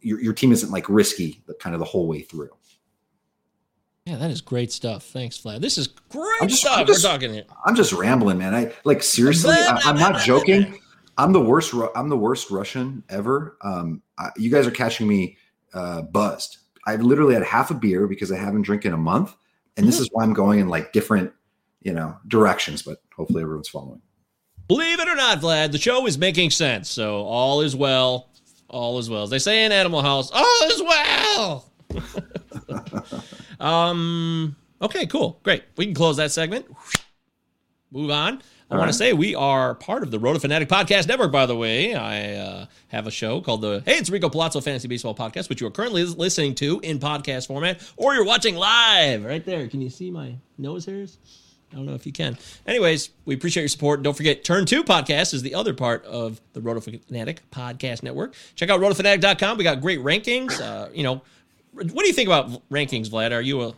your, your team isn't like risky, but kind of the whole way through. Yeah, that is great stuff. Thanks, Vlad. This is great I'm just, stuff. I'm just, We're talking here. I'm just rambling, man. I like seriously. I, am not joking. I'm the worst. I'm the worst Russian ever. Um, I, you guys are catching me uh, buzzed. I've literally had half a beer because I haven't drank in a month, and this mm-hmm. is why I'm going in like different, you know, directions. But hopefully, everyone's following. Believe it or not, Vlad, the show is making sense. So all is well. All is well. As they say in Animal House, all is well. um. Okay. Cool. Great. We can close that segment. Move on. I want to say we are part of the Roto Fanatic Podcast Network, by the way. I uh, have a show called the Hey, it's Rico Palazzo Fantasy Baseball Podcast, which you are currently listening to in podcast format, or you're watching live right there. Can you see my nose hairs? I don't know if you can. Anyways, we appreciate your support. Don't forget, Turn 2 Podcast is the other part of the Roto Fanatic Podcast Network. Check out rotofanatic.com. We got great rankings. Uh, you know, what do you think about rankings, Vlad? Are you a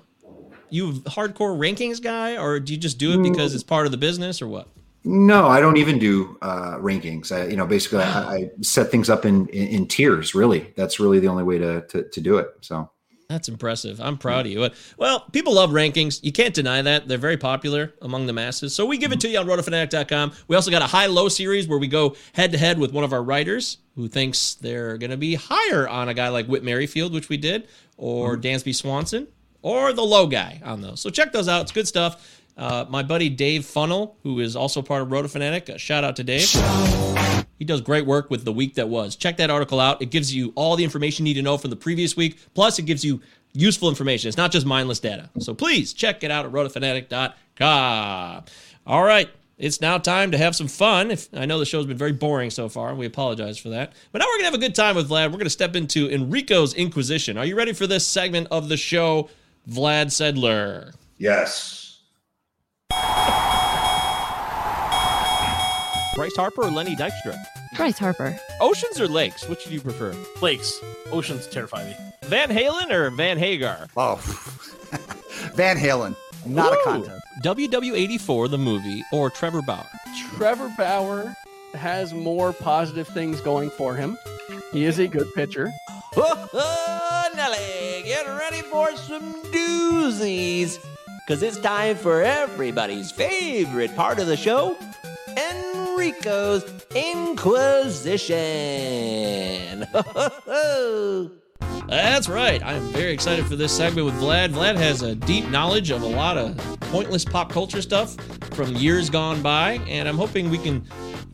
you hardcore rankings guy, or do you just do it because it's part of the business, or what? No, I don't even do uh, rankings. I, you know, basically, I, I, set things up in, in, in tiers. Really, that's really the only way to to, to do it. So. That's impressive. I'm proud of you. Well, people love rankings. You can't deny that. They're very popular among the masses. So we give it to you on rotofanatic.com. We also got a high low series where we go head to head with one of our writers who thinks they're going to be higher on a guy like Whit Merrifield, which we did, or mm-hmm. Dansby Swanson, or the low guy on those. So check those out. It's good stuff. Uh, my buddy Dave Funnel, who is also part of Rotofanatic, uh, shout out to Dave. He does great work with the week that was. Check that article out. It gives you all the information you need to know from the previous week. Plus, it gives you useful information. It's not just mindless data. So please check it out at rotofanatic.com. All right. It's now time to have some fun. If I know the show's been very boring so far, we apologize for that. But now we're gonna have a good time with Vlad. We're gonna step into Enrico's Inquisition. Are you ready for this segment of the show, Vlad Sedler? Yes. Bryce Harper or Lenny Dykstra? Bryce Harper. Oceans or lakes? Which do you prefer? Lakes. Oceans terrify me. Van Halen or Van Hagar? Oh, Van Halen. Not Ooh. a contest. WW84, the movie, or Trevor Bauer? Trevor Bauer has more positive things going for him. He is a good pitcher. Oh, Nelly, get ready for some doozies because it's time for everybody's favorite part of the show Enrico's Inquisition. That's right. I'm very excited for this segment with Vlad. Vlad has a deep knowledge of a lot of pointless pop culture stuff from years gone by, and I'm hoping we can,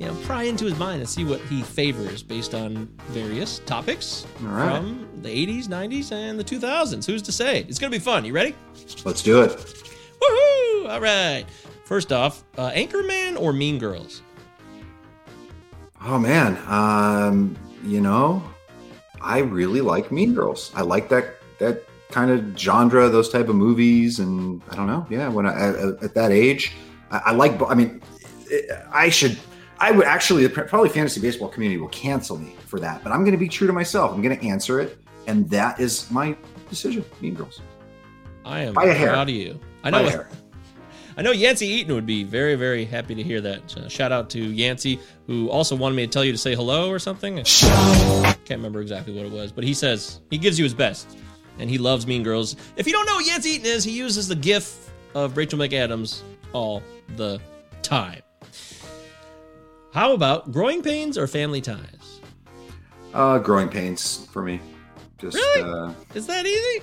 you know, pry into his mind and see what he favors based on various topics All right. from the 80s, 90s, and the 2000s. Who's to say? It's gonna be fun. You ready? Let's do it. Woohoo! All right. First off, uh, Anchorman or Mean Girls? Oh man, um, you know, I really like Mean Girls. I like that that kind of genre, those type of movies, and I don't know. Yeah, when I at, at that age, I, I like. I mean, I should. I would actually probably fantasy baseball community will cancel me for that, but I'm going to be true to myself. I'm going to answer it, and that is my decision. Mean Girls. I am By a hair. proud of you. I know. I know Yancey Eaton would be very, very happy to hear that. So shout out to Yancey, who also wanted me to tell you to say hello or something. Can't remember exactly what it was, but he says he gives you his best, and he loves Mean Girls. If you don't know what Yancey Eaton is, he uses the GIF of Rachel McAdams all the time. How about growing pains or family ties? Uh, growing pains for me. Just Really? uh, Is that easy?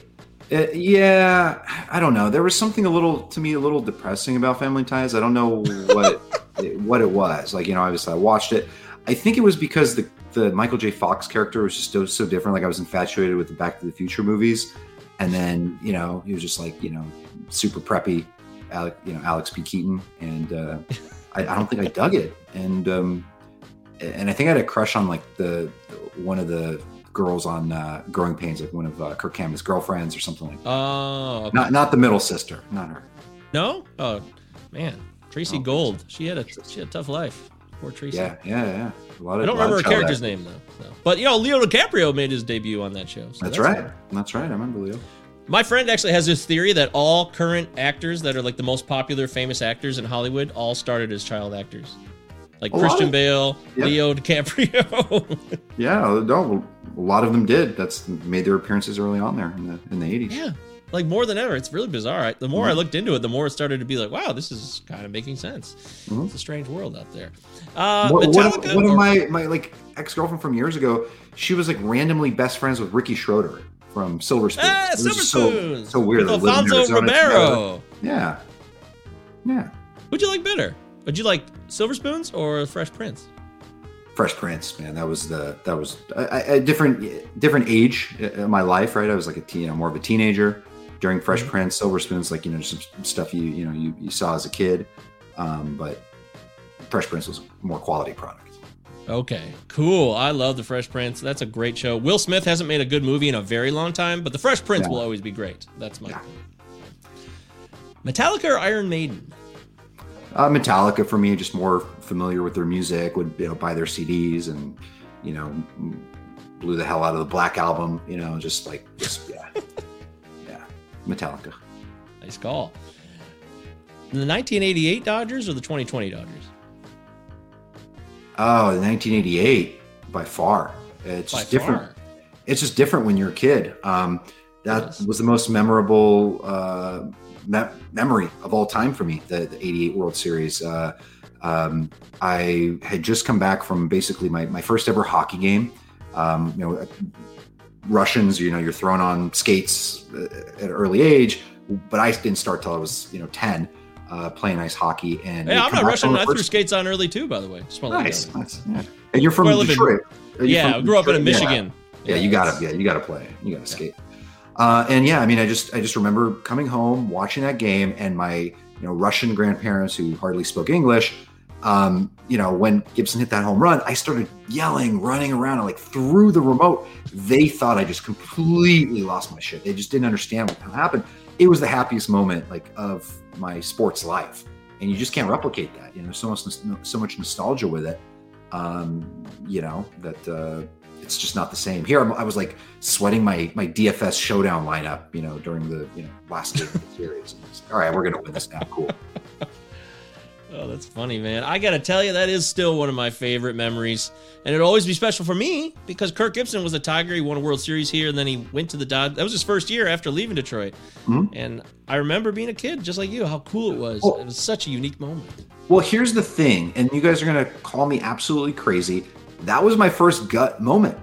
Uh, yeah, I don't know. There was something a little to me a little depressing about Family Ties. I don't know what it, what it was. Like you know, obviously I watched it. I think it was because the the Michael J. Fox character was just so, so different. Like I was infatuated with the Back to the Future movies, and then you know he was just like you know super preppy, Alec, you know Alex P. Keaton, and uh, I, I don't think I dug it. And um, and I think I had a crush on like the one of the girls on uh, Growing Pains, like one of uh, Kirk Hammett's girlfriends or something like. that. Oh, okay. Not not the middle sister, not her. no. Oh, man, Tracey Gold. She had a she had a tough life. Poor Tracy. Yeah, yeah, yeah. A lot of, I don't remember her character's acting. name though. so. But you know, Leo DiCaprio made his debut on that show. so That's, right. fun. That's right. I remember Leo. My friend actually has this theory that all current actors that are like the most popular famous actors in Hollywood all started as child actors. Like A Christian of- Bale. Leo DiCaprio. Yeah, no, a lot of them did. That's made their appearances early on there in the in the eighties. yeah. Like more than ever. It's really bizarre. I, the more I Mhm. looked into it, the more it started to be like, wow, this is kind of making sense. Mhm. It's a strange world out there. Uh, What- one, of- Metallica one of my my like ex girlfriend from years ago, she was like randomly best friends with Ricky Schroder from Silver Spoon. Ah, Silver just so, Spoons so weird. with They lived in Alfonso together. Ribeiro. Yeah, yeah. Who'd you like better? Would you like Silver Spoons or Fresh Prince? Fresh Prince, man, that was the that was a, a different different age in my life, right? I was like a teen, you know, more of a teenager during Fresh Mm-hmm. Prince. Silver Spoons, like you know, some stuff you you know you, you saw as a kid, um, but Fresh Prince was a more quality product. Okay, cool. I love the Fresh Prince. That's a great show. Will Smith hasn't made a good movie in a very long time, but the Fresh Prince Yeah. will always be great. That's my Metallica or Iron Maiden? Uh, Metallica for me, just more familiar with their music, would you know buy their CDs and you know blew the hell out of the Black album, you know, just like just yeah, yeah, Metallica. Nice call. The 1988 Dodgers or the 2020 Dodgers? Oh, 1988 by far. It's By just different. far. It's just different when you're a kid. Um, that was the most memorable uh, me- memory of all time for me. The, the 88 World Series. Uh, um, I had just come back from basically my, my first ever hockey game. Um, you know, Russians, you know, you're thrown on skates uh, at an early age, but I didn't start till I was, you know, 10, uh, playing ice hockey. And yeah, I'm not Russian. I threw skates on early too, by the way. Just want to let you Nice, nice. Yeah. And you're from I in- Detroit. You Yeah, from I grew up in Detroit? Yeah. Michigan. Yeah, you gotta, yeah, you gotta play. You gotta skate. Uh, and yeah, I mean, I just, I just remember coming home, watching that game, and my, you know, Russian grandparents who hardly spoke English. Um, you know, when Gibson hit that home run, I started yelling, running around, and like threw the remote. They thought I just completely lost my shit. They just didn't understand what happened. It was the happiest moment, like, of my sports life, and you just can't replicate that. You know, there's so much, so much nostalgia with it. Um, you know that. Uh, it's just not the same. Here, I'm, I was like sweating my my DFS showdown lineup, you know, during the you know last game of the series. It's, All right, we're gonna win this now. Cool. Oh, that's funny, man. I got to tell you, that is still one of my favorite memories. And it'll always be special for me because Kirk Gibson was a Tiger. He won a World Series here, and then he went to the Dodgers. That was his first year after leaving Detroit. Mhm. And I remember being a kid, just like you, how cool it was. Well- it was such a unique moment. Well, here's the thing, and you guys are gonna call me absolutely crazy. That was my first gut moment.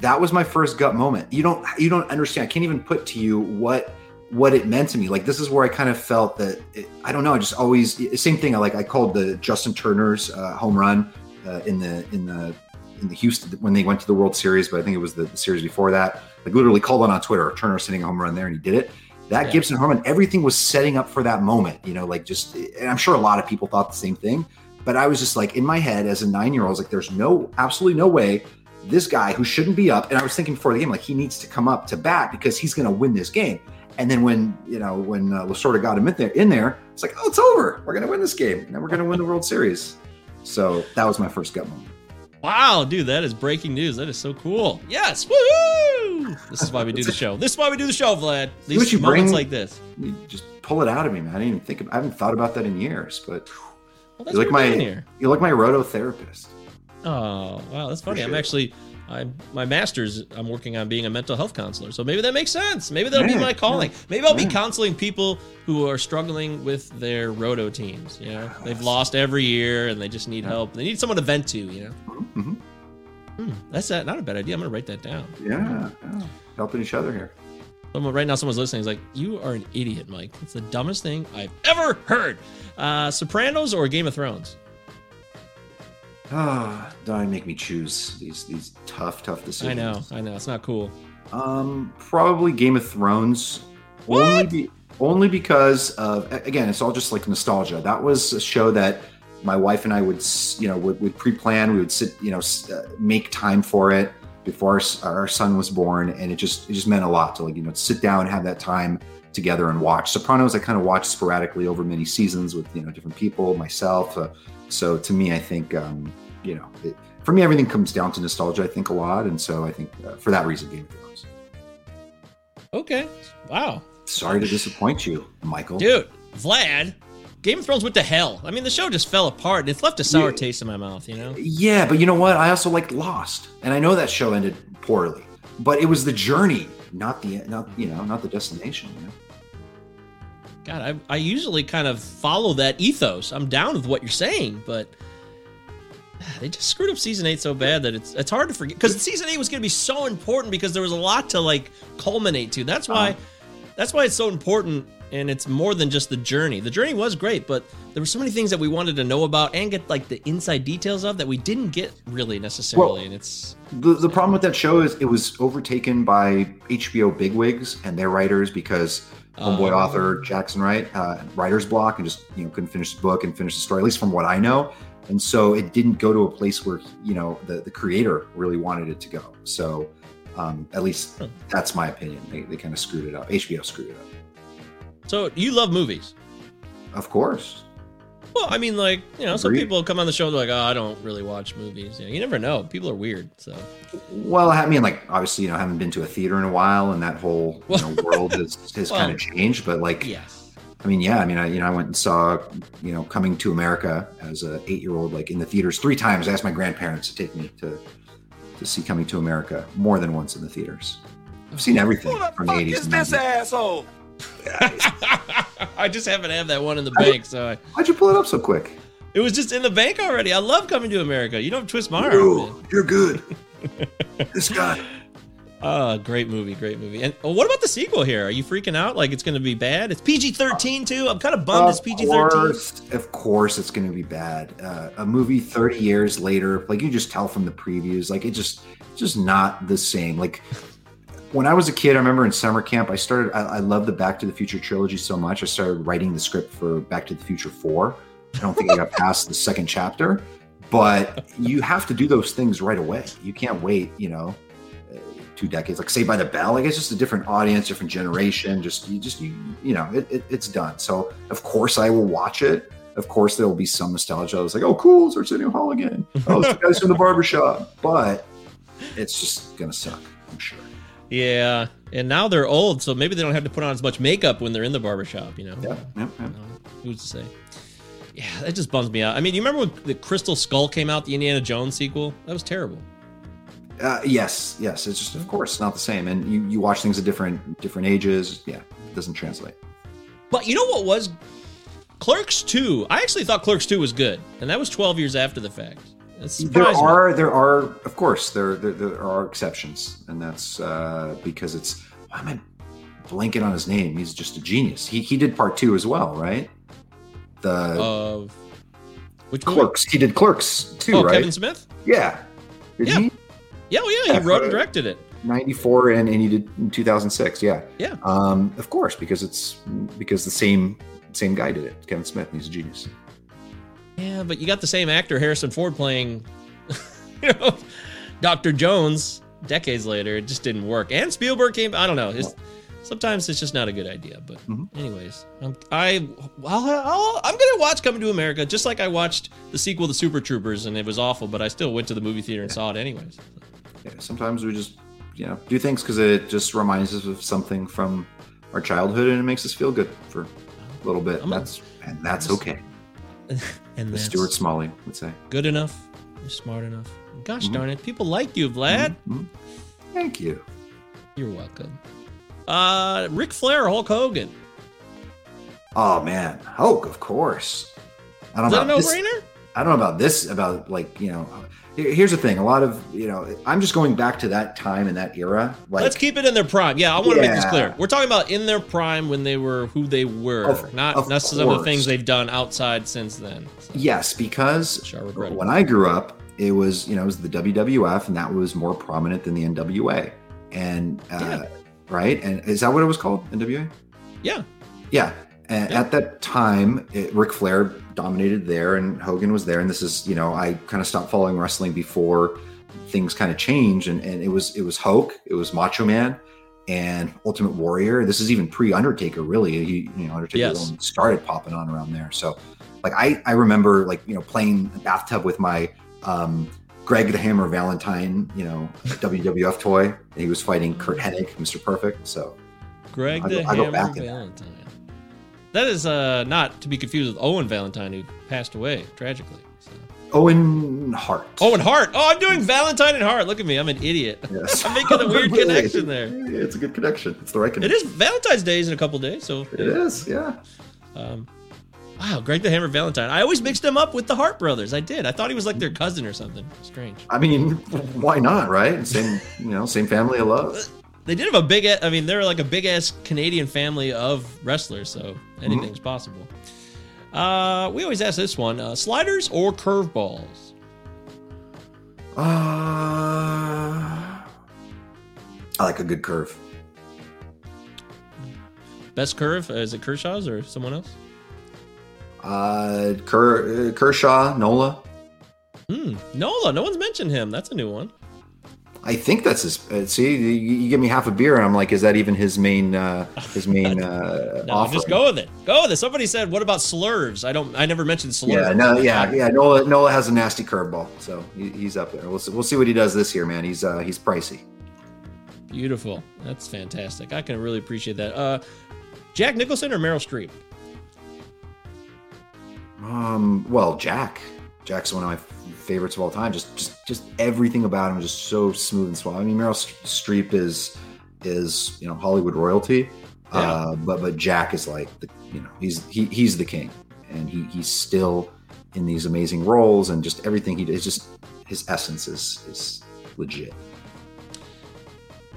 That was my first gut moment. You don't you don't understand. I can't even put to you what what it meant to me. Like this is where I kind of felt that it, I don't know. I just always same thing. I like I called the Justin Turner's uh, home run uh, in the in the in the Houston when they went to the World Series, but I think it was the, the series before that. Like literally called on on Twitter, Turner sitting a home run there, and he did it. That Yeah. Gibson home run, everything was setting up for that moment. You know, like just, and I'm sure a lot of people thought the same thing. But I was just like in my head as a nine year old, I was like, there's no, absolutely no way this guy who shouldn't be up. And I was thinking before the game, like he needs to come up to bat because he's going to win this game. And then when you know when uh, Lasorda got him in there, in there, it's like, oh, it's over. We're going to win this game, and we're going to win the World Series. So that was my first gut moment. Wow, dude, that is breaking news. That is so cool. Yes, woohoo! This is why we do the show. This is why we do the show, Vlad. These you moments bring- like this. You just pull it out of me, man. I didn't even think. Of, I haven't thought about that in years. But Well, you like my you like my roto therapist. Oh, wow, that's funny. I'm actually, I'm my master's. I'm working on being a mental health counselor, so maybe that makes sense. Maybe that'll be my calling. yeah, Maybe I'll be counseling people who are struggling with their roto teams. You know, they've lost every year and they just need help. They need someone to vent to. You know, Mhm. Hmm, that's that. Not a bad idea. I'm gonna write that down. Yeah, yeah, helping each other here. Someone right now, someone's listening. Is like, you are an idiot, Mike. It's the dumbest thing I've ever heard. Uh, Sopranos or Game of Thrones? Ah, don't make me choose these these tough, tough decisions. I know, I know. It's not cool. Um, probably Game of Thrones. Only, be, only because of again, it's all just like nostalgia. That was a show that my wife and I would, you know, would, would pre-plan. We would sit, you know, uh, make time for it before our, our son was born, and it just it just meant a lot to like you know sit down and have that time together and watch. Sopranos, I kind of watched sporadically over many seasons with you know different people, myself. Uh, so to me, I think um, you know, it, for me, everything comes down to nostalgia. I think a lot, and so I think uh, for that reason, Game of Thrones. Okay. Wow. Sorry to disappoint you, Michael. Dude, Vlad, Game of Thrones went to hell. I mean, the show just fell apart. and It's left a sour Yeah. taste in my mouth, you know? Yeah, but you know what? I also liked Lost, and I know that show ended poorly, but it was the journey, not the not you know not the destination. You know? God, I, I usually kind of follow that ethos. I'm down with what you're saying, but ah, they just screwed up season eight so bad that it's it's hard to forget. Because season eight was going to be so important because there was a lot to like culminate to. That's why, uh-huh. that's why it's so important, and it's more than just the journey. The journey was great, but there were so many things that we wanted to know about and get like the inside details of that we didn't get really necessarily. Well- and it's The the problem with that show is it was overtaken by HBO bigwigs and their writers because homeboy Oh. author Jackson Wright uh, writer's block and just you know couldn't finish the book and finish the story at least from what I know. And so it didn't go to a place where you know the the creator really wanted it to go. So um, at least that's my opinion. They, they kind of screwed it up. HBO screwed it up. so you love movies. Of course. Well, I mean, like you know, some Agreed. people come on the show they're like, "Oh, I don't really watch movies." You, know, you never know. People are weird. So Well, I mean, like obviously, you know, I haven't been to a theater in a while, and that whole you know, world has, has Well, kind of changed. But like, yes, I mean, yeah, I mean, I you know, I went and saw you know, Coming to America as a eight year old, like in the theaters three times. I asked my grandparents to take me to to see Coming to America more than once in the theaters. I've seen oh. everything from the eighties. and 90s. asshole? I just happen to have that one in the bank, so I, Why'd you pull it up so quick? it was just in the bank already. I love coming to America. You don't twist my arm. You're good. this guy. Oh, great movie, great movie. And oh, what about the sequel here? Are you freaking out? Like it's going to be bad? It's PG thirteen too. I'm kind of bummed it's PG thirteen. of course, it's going to be bad. Uh, a movie 30 years later, like you just tell from the previews, like it just, it's just not the same. Like when I was a kid, I remember in summer camp, I started. I, I love the Back to the Future trilogy so much. I started writing the script for Back to the Future Four. I don't think I got past the second chapter, but you have to do those things right away. You can't wait. You know. uh, Two decades, like Saved by the Bell, like it's just a different audience, different generation. Just you, just you, you know, it, it, it's done. So of course I will watch it. Of course there will be some nostalgia. I was like, oh, cool, it's Arsenio Hall again. Oh, it's the guys from the barbershop. But it's just gonna suck, I'm sure. Yeah, and now they're old, so maybe they don't have to put on as much makeup when they're in the barbershop. You know. Yeah, yeah, yeah. Who's to say? Yeah, that just bums me out. I mean, you remember when the Crystal Skull came out, the Indiana Jones sequel? That was terrible. Uh, yes, yes. It's just, of course, not the same. And you, you watch things at different different ages. Yeah, it doesn't translate. But you know what was Clerks 2? I actually thought Clerks 2 was good, and that was 12 years after the fact. There me. are there are of course there there, there are exceptions, and that's uh, because it's why am I blanking on his name. He's just a genius. He he did part two as well, right? The Of which movie? Clerks. He did Clerks too, Oh, right? Kevin Smith. Yeah. Did Yeah. he? Yeah, oh, yeah, he wrote and directed it. 94 and, and he did in 2006 yeah Yeah. um of course because it's because the same same guy did it kevin smith he's a genius Yeah, but you got the same actor Harrison Ford playing, you know, Doctor Jones decades later. It just didn't work. And Spielberg came. I don't know. It's, sometimes it's just not a good idea. But mm-hmm. anyways, I'm, I I'll, I'm gonna watch Coming to America just like I watched the sequel to Super Troopers, and it was awful. But I still went to the movie theater and saw it anyways. yeah, sometimes we just you know do things because it just reminds us of something from our childhood and it makes us feel good for a little bit I'm a- that's and that's okay And that's stuart smalley would say good enough. You're smart enough. Gosh Mhm. darn it, people like you, Vlad. Mhm. thank you You're welcome. Uh, Ric Flair, or Hulk Hogan. oh man hulk of course i don't Is know that a no-brainer? I don't know about this, about like, you know, here's the thing. A lot of, you know, I'm just going back to that time and that era. Like, Let's keep it in their prime. Yeah, I want to make this clear. We're talking about in their prime when they were who they were, Of- not of not some of the things they've done outside since then. So, yes, because are when I grew up, it was, you know, it was the WWF and that was more prominent than the NWA. And, uh, Yeah. right. And is that what it was called? NWA? yeah, Yeah. And Yeah. at that time, it, Ric Flair dominated there and Hogan was there. And this is, you know, I kind of stopped following wrestling before things kind of changed. And, and it was, it was Hulk, it was Macho Man and Ultimate Warrior. This is even pre Undertaker, really. He, you know, Undertaker Yes. started popping on around there. So like, I, I remember like, you know, playing a bathtub with my, um, Greg the Hammer Valentine, you know, WWF toy. And he was fighting Curt Hennig, Mr. Perfect. So Greg I the go- I go Hammer back. Valentine. That is uh, not to be confused with Owen Valentine, who passed away tragically. So. Owen Hart. Owen Hart. Oh, I'm doing Valentine and Hart. Look at me, I'm an idiot. Yes. I'm making a weird connection there. Yeah, it's a good connection. It's the right It connection. is Valentine's Day is in a couple days, so It is. Yeah. Um, wow, Greg the Hammer Valentine. I always mixed him up with the Hart brothers. I did. I thought he was like their cousin or something. Strange. I mean, why not? Right? Same. You know, same family of love. They did have a big. I mean, they're like a big ass Canadian family of wrestlers, so anything's possible. Uh, we always ask this one: uh, sliders or curveballs? Uh, I like a good curve. Best curve uh, is it Kershaw's or someone else? Uh, Ker, uh, Kershaw, Nola. Hmm, Nola. No one's mentioned him. That's a new one. I think that's his. Uh, see, you, give me half a beer, and I'm like, is that even his main? Uh, his main uh, No, offer? just go with it. Go with it. Somebody said, "What about slurs?" I don't. I never mentioned slurs. Yeah, no, yeah, yeah. Nola, Nola has a nasty curveball, so he, he's up there. We'll see, we'll see what he does this year, man. He's uh, he's pricey. Beautiful. That's fantastic. I can really appreciate that. Uh, Jack Nicholson or Meryl Streep? Um, well, Jack. Jack's one of my favorites of all time. Just, just, just everything about him is just so smooth and suave. I mean, Meryl Streep is, is you know Hollywood royalty, uh, but but Jack is like the, you know, he's he, he's the king, and he he's still in these amazing roles, and just everything he does. Just his essence is is legit.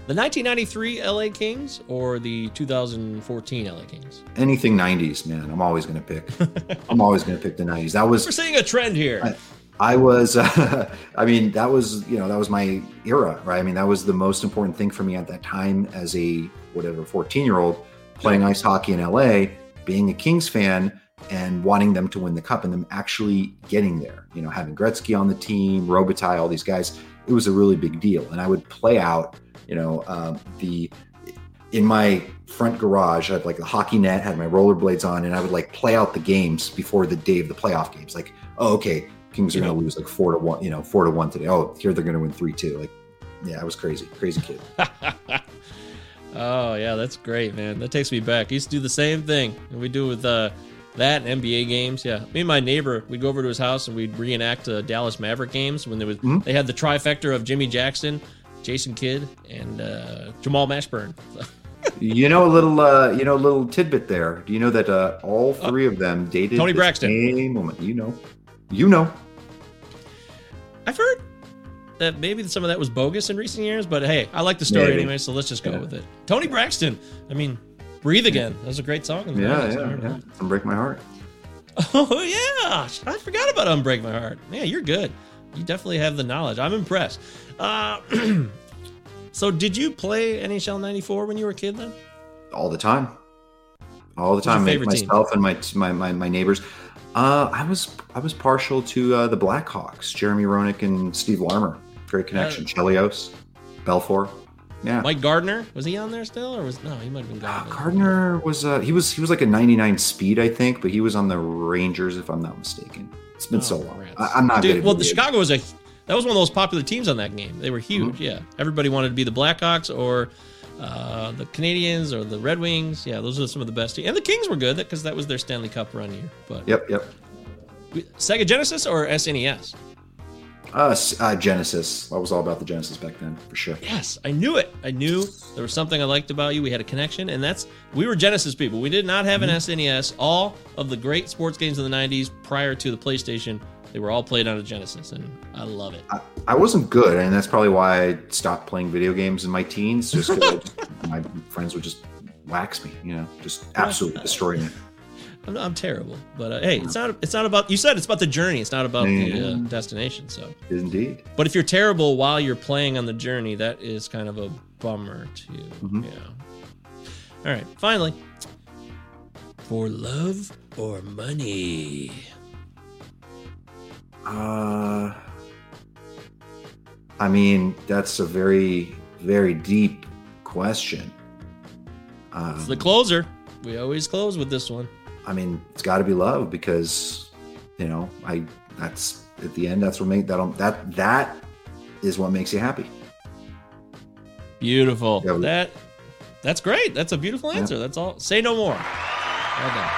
The 1993 LA Kings or the 2014 LA Kings? Anything '90s, man. I'm always gonna pick. I'm always gonna pick the '90s. That was We're seeing a trend here. I, I was, uh, I mean, that was, you know, that was my era, right? I mean, that was the most important thing for me at that time as a whatever 14 year old playing ice hockey in LA, being a Kings fan and wanting them to win the cup and them actually getting there, you know, having Gretzky on the team, Robitaille, all these guys. It was a really big deal. And I would play out, you know, um, the, in my front garage, I had like a hockey net, had my rollerblades on, and I would like play out the games before the day of the playoff games. Like, oh, okay, Kings are going to lose like four to one, you know, four to one today. Oh, here they're going to win three two. Like, yeah, I was crazy, crazy kid. oh yeah, that's great, man. That takes me back. I used to do the same thing, and we do with uh, that and NBA games. Yeah, me and my neighbor, we'd go over to his house and we'd reenact uh, Dallas Maverick games when there was Hmm? they had the trifecta of Jimmy Jackson, Jason Kidd, and uh, Jamal Mashburn. you know, a little, uh, you know, a little tidbit there. Do you know that uh, all three of them dated Toni Braxton. Same woman. You know, you know. I've heard that maybe some of that was bogus in recent years, but hey, I like the story Maybe. anyway, so let's just go Yeah. with it. Toni Braxton. I mean, Breathe Again. That was a great song. in the Yeah, 90s. I yeah, yeah. that. Don't my heart. Oh yeah, I forgot about "Unbreak My Heart." Yeah, you're good. You definitely have the knowledge. I'm impressed. Uh, so, did you play NHL '94 when you were a kid? Then all the time, all the time. favorite team? myself and my, my my my neighbors. Uh, I was I was partial to uh, the Blackhawks. Jeremy Roenick and Steve Larmer. Great connection. Chelios, Belfour. Yeah. Mike Gartner was he on there still, or was no? He might have been gone. Gartner was uh, he was he was like a 99 speed, I think, but he was on the Rangers, if I'm not mistaken. It's been so long. I, am not Dude, well, the Chicago was a that was one of those popular teams on that game. They were huge. Mm-hmm. Yeah, everybody wanted to be the Blackhawks or uh, the Canadiens or the Red Wings. Yeah, those are some of the best teams. And the Kings were good because that was their Stanley Cup run year. But Yep, yep. Sega Genesis or SNES? Uh, uh, Genesis. I was all about the Genesis back then, for sure. Yes, I knew it. I knew there was something I liked about you. We had a connection, and that's we were Genesis people. We did not have an SNES. All of the great sports games in the '90s prior to the PlayStation, they were all played on a Genesis, and I love it. I wasn't good, and that's probably why I stopped playing video games in my teens. Just because my friends would just wax me, you know, just absolutely destroy me. I'm, I'm terrible, but uh, hey, it's not. It's not about. You said it's about the journey. It's not about the uh, Mhm. destination. So, Indeed. but if you're terrible while you're playing on the journey, that is kind of a bummer too. Mhm. Yeah. All right. Finally, for love or money. Uh, I mean, that's a very, very deep question. Um, It's the closer. We always close with this one. I mean, it's got to be love because, you know, I that's at the end. That's what make that that that is what makes you happy. Beautiful. Yeah, that that's great. That's a beautiful answer. That's all. Say no more. Well done.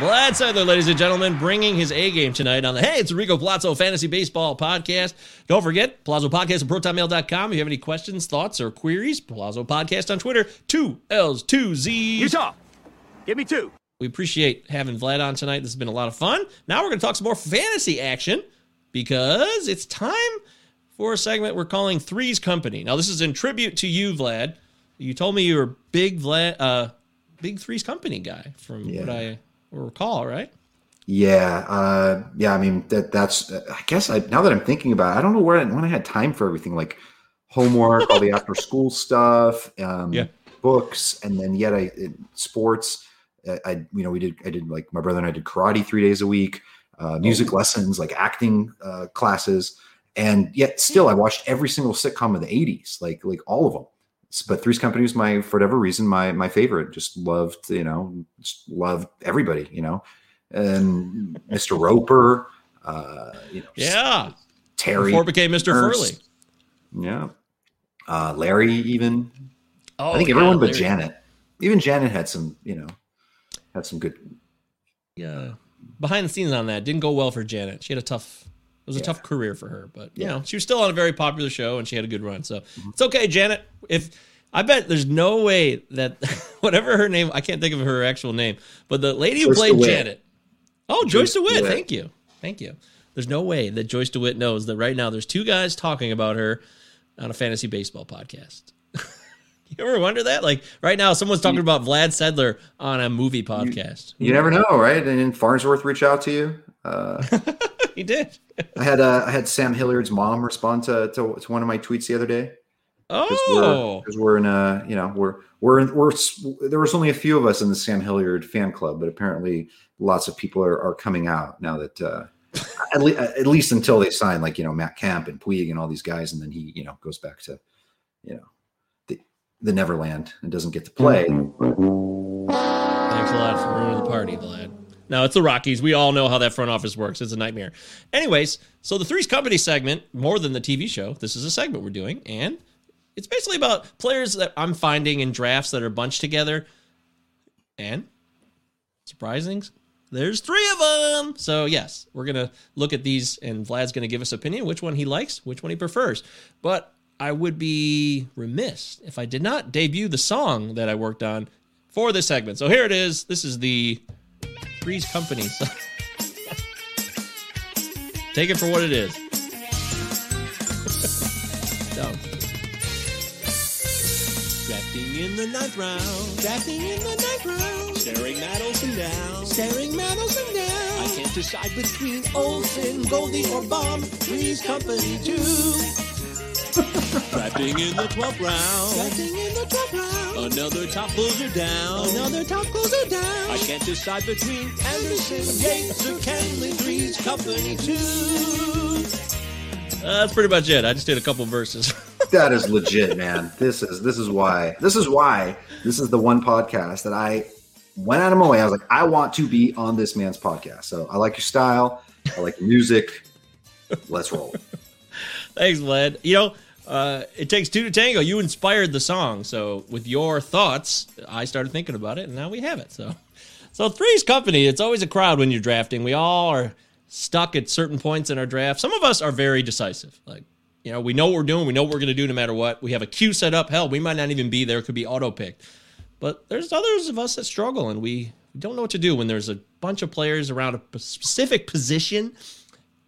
Vlad Sedler, ladies and gentlemen, bringing his A game tonight on the Hey, it's Enrico Palazzo Fantasy Baseball Podcast. Don't forget, Palazzo Podcast at ProtonMail.com. If you have any questions, thoughts, or queries, Palazzo Podcast on Twitter, two L's, two Z's. Utah, give me two. We appreciate having Vlad on tonight. This has been a lot of fun. Now we're going to talk some more fantasy action because it's time for a segment we're calling Three's Company. Now, this is in tribute to you, Vlad. You told me you were a big Vlad, uh, big Three's Company guy, from what I recall, right? Yeah, uh, yeah. I mean, that that's. I guess I now that I'm thinking about, it, I don't know where when I had time for everything, like homework, all the after school stuff, um, Yeah. books, and then yet I it, sports. I, you know we did I did like my brother and I did karate three days a week, uh, music lessons, like acting uh, classes, and yet still I watched every single sitcom of the '80s, like like all of them. But Three's Company was my for whatever reason my my favorite. Just loved you know just loved everybody you know, and Mr. Roper, uh, you know Yeah. Terry Before became Mr. Nurse. Furley. Yeah. Uh, Larry, even. Oh, I think yeah, everyone but Janet. Even Janet had some, you know, had some good. Yeah. Behind the scenes on that didn't go well for Janet. She had a tough. It was a tough career for her, but you know she was still on a very popular show and she had a good run. So Mm-hmm. it's okay, Janet. If I bet there's no way that whatever her name, I can't think of her actual name, but the lady who played DeWitt. Janet. Oh, Joyce, Joyce DeWitt. DeWitt. Thank you, thank you. There's no way that Joyce DeWitt knows that right now there's two guys talking about her on a fantasy baseball podcast. you ever wonder that? Like right now, someone's talking about Vlad Sedler on a movie podcast. You never know, right? And then Farnsworth reach out to you. Uh, he did. I had uh, I had Sam Hilliard's mom respond to, to to one of my tweets the other day. Oh, because we're in a you know we're we're in, we're there was only a few of us in the Sam Hilliard fan club, but apparently lots of people are, are coming out now that uh, at, le- at least until they sign like you know Matt Kemp and Puig and all these guys, and then he you know goes back to you know the Neverland and doesn't get to play. Thanks a lot for ruining the party, Vlad. No, it's the Rockies. We all know how that front office works. It's a nightmare. Anyways, so the Three's Company segment, more than the TV show, this is a segment we're doing, and it's basically about players that I'm finding in drafts that are bunched together. And surprising, there's three of them. So yes, we're gonna look at these, and Vlad's gonna give us opinion, which one he likes, which one he prefers. But I would be remiss if I did not debut the song that I worked on for this segment. So here it is. This is the Breeze Company. Take it for what it is. Dumb. Drafting in the ninth round. Drafting in the ninth round. Staring Matt Olson down. Staring Matt Olson down. I can't decide between Olson, Goldie, or Bomb. Breeze Company 2. Drafting in the 12th round. Drafting in the 12th round. Another top closer down. Another top closer down. I can't decide between Anderson, Yates, or Kenley. Three's company too. Uh, that's pretty much it. I just did a couple verses. that is legit, man. This is this is why this is why this is the one podcast that I went out of my way. I was like, I want to be on this man's podcast. So I like your style. I like your music. Let's roll. Thanks, Vlad. You know, uh, it takes two to tango. You inspired the song, so with your thoughts, I started thinking about it, and now we have it. So, so three's company. It's always a crowd when you're drafting. We all are stuck at certain points in our draft. Some of us are very decisive. Like, you know, we know what we're doing. We know what we're going to do no matter what. We have a queue set up. Hell, we might not even be there. It could be auto picked. But there's others of us that struggle, and we don't know what to do when there's a bunch of players around a specific position.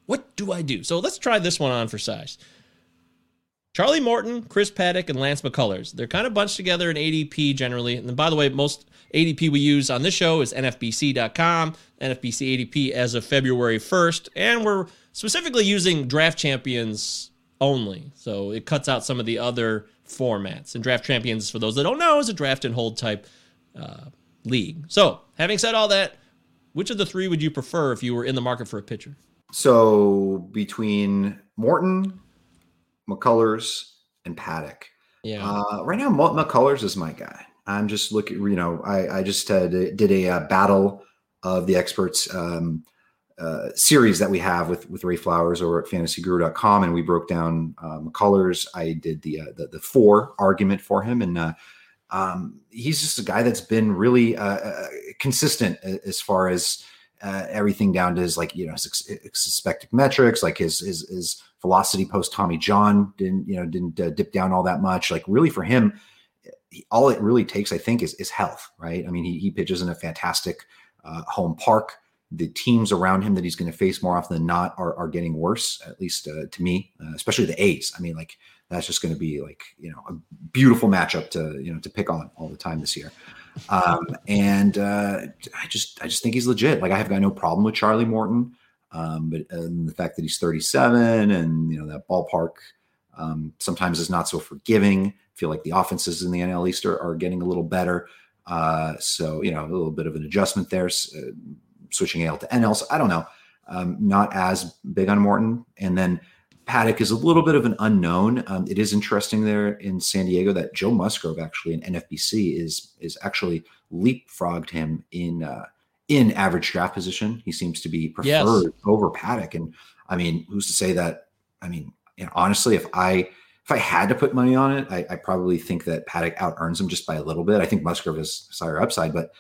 What do I do? So let's try this one on for size. Charlie Morton, Chris Paddack, and Lance McCullers. They're kind of bunched together in ADP generally. And by the way, most ADP we use on this show is NFBC.com, NFBC ADP as of February 1st. And we're specifically using draft champions only. So it cuts out some of the other formats. And draft champions, for those that don't know, is a draft and hold type uh, league. So having said all that, which of the three would you prefer if you were in the market for a pitcher? So between Morton, McCullers, and Paddack. Yeah. Uh, right now, McCullers is my guy. I'm just looking. You know, I I just uh, did a uh, battle of the experts um, uh, series that we have with with Ray Flowers over at FantasyGuru.com, and we broke down uh, McCullers. I did the, uh, the the for argument for him, and uh, um, he's just a guy that's been really consistent as far as uh, everything down to his like you know his suspected metrics, like his his his velocity post Tommy John didn't you know didn't uh, dip down all that much. Like really for him, all it really takes, I think, is is health. Right? I mean, he he pitches in a fantastic uh, home park. The teams around him that he's going to face more often than not are, are getting worse, at least uh, to me, uh, especially the A's. I mean, like that's just going to be like you know a beautiful matchup to you know to pick on all the time this year. Um, and uh, I just I just think he's legit. Like I have got no problem with Charlie Morton, um, but the fact that he's 37 and you know that ballpark um, sometimes is not so forgiving. I feel like the offenses in the NL East are, are getting a little better. Uh, so you know a little bit of an adjustment there, uh, switching AL to NL. So I don't know. Um, not as big on Morton, and then Paddack is a little bit of an unknown. Um, it is interesting there in San Diego that Joe Musgrove actually in NFBC is is actually leapfrogged him in uh, in average draft position. He seems to be preferred yes. over Paddack, and I mean, who's to say that? I mean, honestly, if I if I had to put money on it, I, I probably think that Paddack out earns him just by a little bit. I think Musgrove is higher upside, but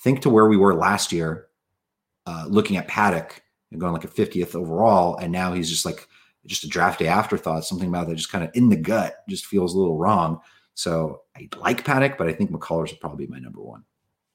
think to where we were last year, uh, looking at Paddack and going like a 50th overall, and now he's just like just a draft day afterthought. Something about that just kind of in the gut just feels a little wrong. So I like Paddack, but I think McCullers would probably be my number one.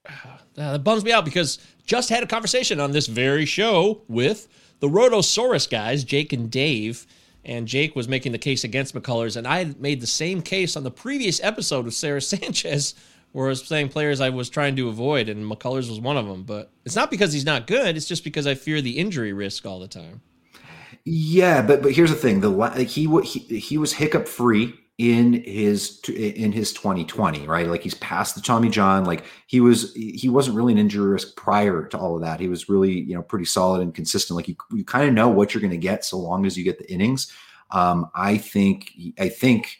Uh, that bums me out because just had a conversation on this very show with the Rotosaurus guys, Jake and Dave. And Jake was making the case against McCullers, and I made the same case on the previous episode with Sarah Sanchez, where I was saying players I was trying to avoid, and McCullers was one of them. But it's not because he's not good; it's just because I fear the injury risk all the time. Yeah, but but here's the thing: the he he he was hiccup free in his in his 2020, right? Like he's past the Tommy John. Like he was he wasn't really an injury risk prior to all of that. He was really you know pretty solid and consistent. Like you you kind of know what you're going to get so long as you get the innings. Um, I think I think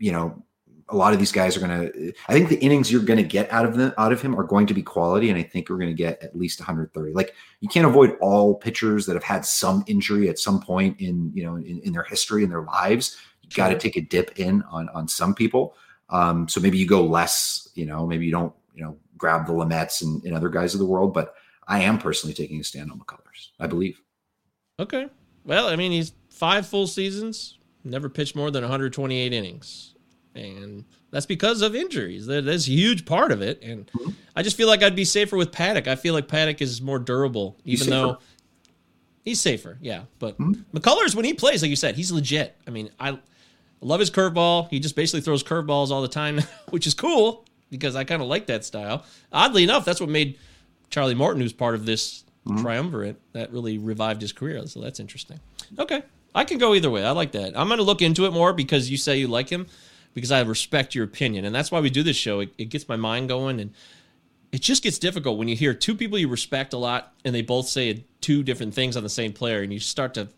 you know a lot of these guys are going to i think the innings you're going to get out of them out of him are going to be quality and i think we're going to get at least 130 like you can't avoid all pitchers that have had some injury at some point in you know in, in their history in their lives. You got to take a dip in on on some people. Um so maybe you go less you know maybe you don't you know grab the Lamets and, and other guys of the world but i am personally taking a stand on mccullers i believe. Okay. Well i mean he's five full seasons never pitched more than 128 innings and that's because of injuries. That's a huge part of it. And mm-hmm. I just feel like I'd be safer with Paddack. I feel like Paddack is more durable, even though he's safer. Yeah, but mm-hmm. McCullers when he plays, like you said, he's legit. I mean, I I love his curveball. He just basically throws curveballs all the time, which is cool because I kind of like that style. Oddly enough, that's what made Charlie Morton, who's part of this Mm-hmm. triumvirate, that really revived his career. So that's interesting. Okay. I can go either way. I like that. I'm going to look into it more because you say you like him, because I respect your opinion. And that's why we do this show. It, it gets my mind going. And it just gets difficult when you hear two people you respect a lot and they both say two different things on the same player. And you start to,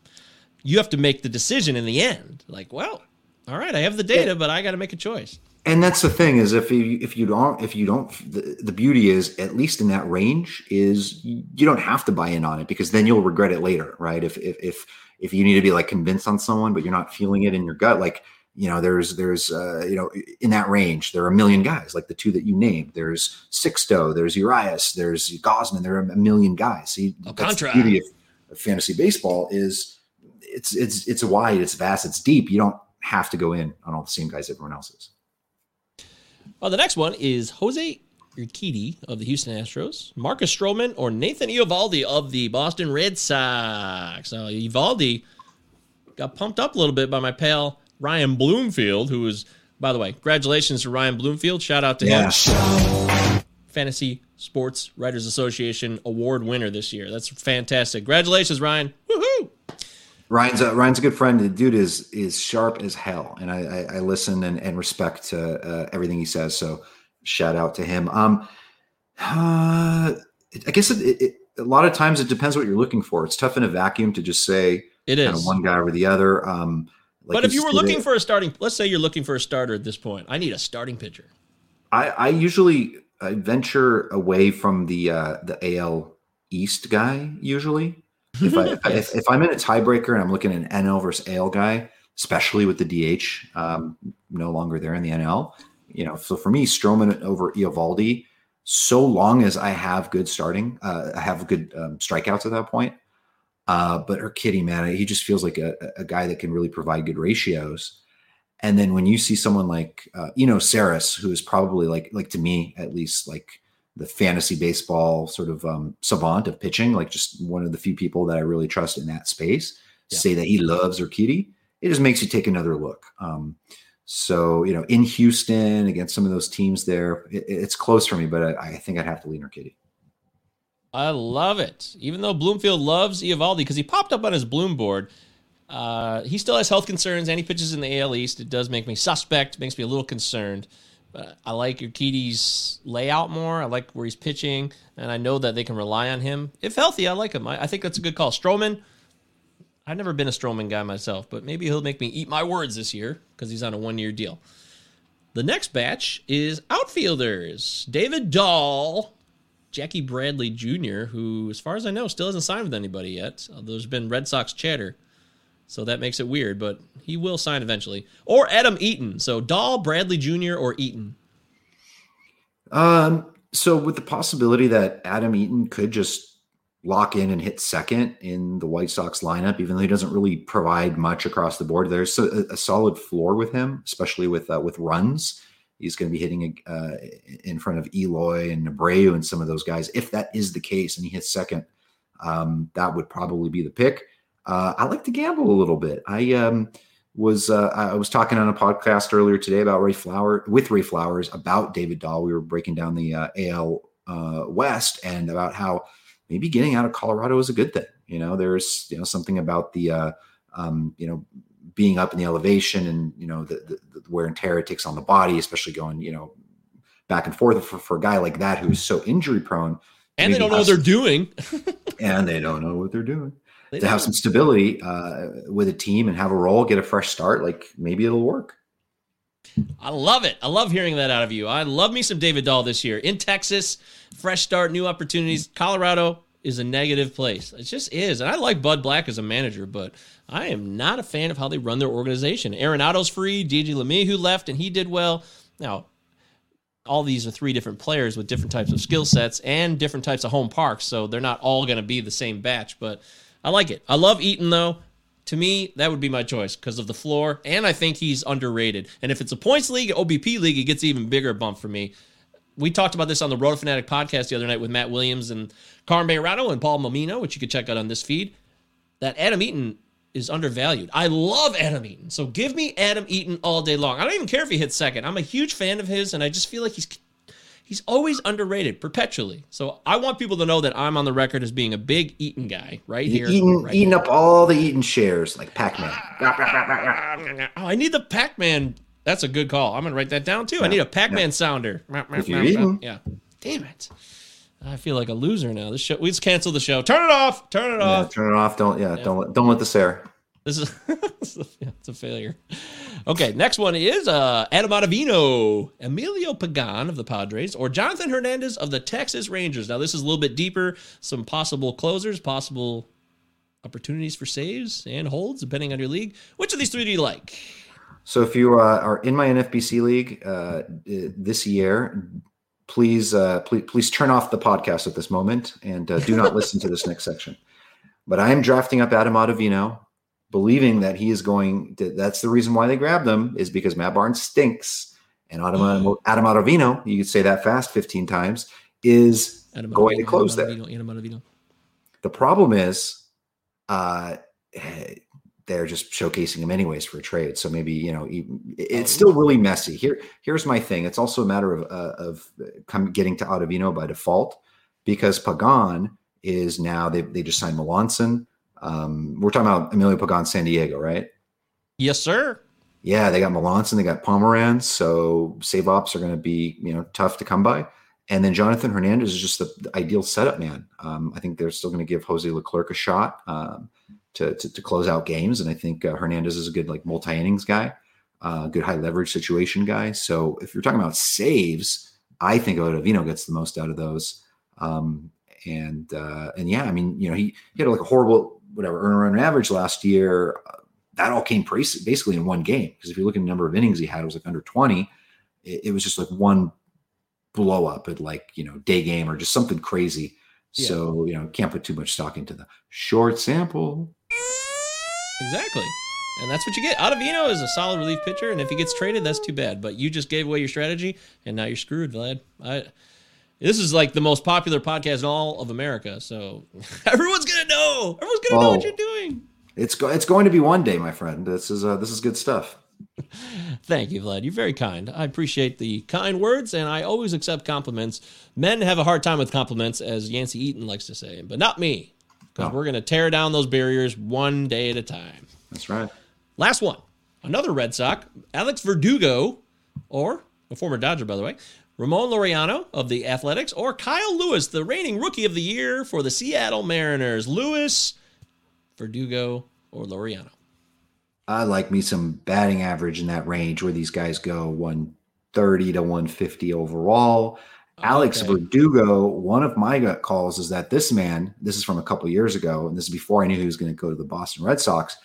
you have to make the decision in the end. Like, well, all right, I have the data, but I got to make a choice. And that's the thing is if you if you don't if you don't the, the beauty is at least in that range is you don't have to buy in on it because then you'll regret it later, right? If if if if you need to be like convinced on someone but you're not feeling it in your gut, like you know there's there's uh, you know in that range there are a million guys like the two that you named. There's Sixto, there's Urias, there's Gausman. There are a million guys. So you, that's the beauty of, fantasy baseball is it's it's it's wide, it's vast, it's deep. You don't have to go in on all the same guys everyone else is. Well, the next one is Jose Urquidy of the Houston Astros, Marcus Stroman, or Nathan Eovaldi of the Boston Red Sox. Now, Eovaldi got pumped up a little bit by my pal Ryan Bloomfield, who was, by the way, congratulations to Ryan Bloomfield. Shout out to Yeah. him. Fantasy Sports Writers Association award winner this year. That's fantastic. Congratulations, Ryan. Woohoo! Ryan's a, Ryan's a good friend. The dude is is sharp as hell, and I I, I listen and, and respect uh, uh, everything he says. So shout out to him. Um, uh, I guess it, it, it- a lot of times it depends what you're looking for. It's tough in a vacuum to just say It kinda one guy or the other. Um, like but if you were looking for a starting, let's say you're looking for a starter at this point, I need a starting pitcher. I, I usually I venture away from the uh, the AL East guy. Usually, if, I, if, I- if, if I'm in a tiebreaker and I'm looking at an NL versus AL guy, especially with the DH um, no longer there in the NL, you know, so for me, Stroman over Eovaldi, so long as I have good starting, uh, I have good um, strikeouts at that point. Uh, but Urquidy, man, he just feels like a, a guy that can really provide good ratios. And then when you see someone like uh, you know Sarris, who is probably like like to me at least like the fantasy baseball sort of um, savant of pitching, like just one of the few people that I really trust in that space, Yeah. say that he loves Urquidy, it just makes you take another look. Um, so you know, in Houston against some of those teams there, it, it's close for me, but I, I think I'd have to lean Urquidy. I love it. Even though Bloomfield loves Eovaldi because he popped up on his Bloom board, uh, he still has health concerns and he pitches in the AL East. It does make me suspect, makes me a little concerned. But I like Urquidy's layout more. I like where he's pitching, and I know that they can rely on him. If healthy, I like him. I, I think that's a good call. Stroman, I've never been a Stroman guy myself, but maybe he'll make me eat my words this year because he's on a one year deal. The next batch is outfielders David Dahl, Jackie Bradley Jr., who, as far as I know, still hasn't signed with anybody yet. There's been Red Sox chatter, so that makes it weird, but he will sign eventually. Or Adam Eaton. So Dahl, Bradley Jr., or Eaton. Um, so with the possibility that Adam Eaton could just lock in and hit second in the White Sox lineup, even though he doesn't really provide much across the board, there's a, a solid floor with him, especially with uh, with runs. He's going to be hitting uh, in front of Eloy and Abreu and some of those guys. If that is the case, and he hits second, um, that would probably be the pick. Uh, I like to gamble a little bit. I um, was uh, I was talking on a podcast earlier today about Ray Flower with Ray Flowers about David Dahl. We were breaking down the uh, AL uh, West and about how maybe getting out of Colorado is a good thing. You know, there's you know something about the uh, um, you know being up in the elevation and you know the, the, the wear and tear it takes on the body, especially going you know back and forth for, for a guy like that who's so injury prone. And they don't know what they're doing. and they don't know what they're doing. They to have don't. some stability uh, with a team and have a role, get a fresh start, like maybe it'll work. I love it. I love hearing that out of you. I love me some David Dahl this year. In Texas, fresh start, new opportunities. Colorado is a negative place. It just is. And I like Bud Black as a manager, but I am not a fan of how they run their organization. Arenado's free, DJ who left, and he did well. Now, all these are three different players with different types of skill sets and different types of home parks, so they're not all going to be the same batch. But I like it. I love Eaton though. To me, that would be my choice because of the floor, and I think he's underrated. And if it's a points league, OBP league, it gets even bigger bump for me. We talked about this on the Roto Fanatic podcast the other night with Matt Williams and Carm Bayrado and Paul Mamino, which you could check out on this feed. That Adam Eaton is undervalued. I love Adam Eaton. So give me Adam Eaton all day long. I don't even care if he hits second. I'm a huge fan of his, and I just feel like he's he's always underrated perpetually. So I want people to know that I'm on the record as being a big Eaton guy right here. Eating, right eating up all the Eaton shares like Pac-Man. Oh, I need the Pac-Man. That's a good call. I'm gonna write that down too. I need a Pac-Man sounder. If you're eating. Yeah. Damn it. I feel like a loser now. This show. We just cancel the show. Turn it off. Turn it off. turn it off. Don't yeah, don't let don't let this air. This is it's a failure. Okay, next one is uh, Adam Ottavino, Emilio Pagan of the Padres, or Jonathan Hernandez of the Texas Rangers. Now, this is a little bit deeper. Some possible closers, possible opportunities for saves and holds, depending on your league. Which of these three do you like? So if you uh, are in my NFBC league uh, uh, this year, please, uh, please, please turn off the podcast at this moment and uh, do not listen to this next section. But I am drafting up Adam Ottavino, believing that he is going. To, that's the reason why they grabbed him is because Matt Barnes stinks, and Adam, Adam Ottavino, you could say that fast fifteen times, is Adam going to close Adam there. Adam. The problem is, uh, they're just showcasing him anyways for a trade. So maybe you know it's still really messy. Here, here's my thing. It's also a matter of uh, of come, getting to Ottavino by default because Pagan is now they they just signed Melancon. Um, we're talking about Emilio Pagan, San Diego, right? Yes, sir. Yeah, they got Melancon, they got Pomeranz, so save ops are going to be you know tough to come by. And then Jonathan Hernandez is just the, the ideal setup man. Um, I think they're still going to give Jose Leclerc a shot um, to, to to close out games, and I think uh, Hernandez is a good like multi innings guy, uh, good high leverage situation guy. So if you're talking about saves, I think Ottavino gets the most out of those. Um, and uh, and yeah, I mean you know he, he had like a horrible whatever earn run average last year. Uh, that all came basi- basically in one game because if you look at the number of innings he had, it was like under 20. It, it was just like one blow up at like you know day game or just something crazy. Yeah. So you know can't put too much stock into the short sample. Exactly. And that's what you get. Ottavino is a solid relief pitcher, and if he gets traded, that's too bad. But you just gave away your strategy, and now you're screwed, Vlad. I, this is like the most popular podcast in all of America, so everyone's gonna know. Everyone's gonna know what you're doing. It's go- it's going to be one day, my friend. This is uh, this is good stuff. Thank you, Vlad. You're very kind. I appreciate the kind words, and I always accept compliments. Men have a hard time with compliments, as Yancey Eaton likes to say, but not me, because No. Oh. we're gonna tear down those barriers one day at a time. That's right. Last one. Another Red Sox, Alex Verdugo, or a former Dodger, by the way, Ramon Laureano of the Athletics, or Kyle Lewis, the reigning rookie of the year for the Seattle Mariners. Lewis, Verdugo, or Laureano. I like me some batting average in that range where these guys go 130 to 150 overall. Alex Okay. Verdugo, one of my gut calls is that this man, this is from a couple years ago, and this is before I knew he was going to go to the Boston Red Sox.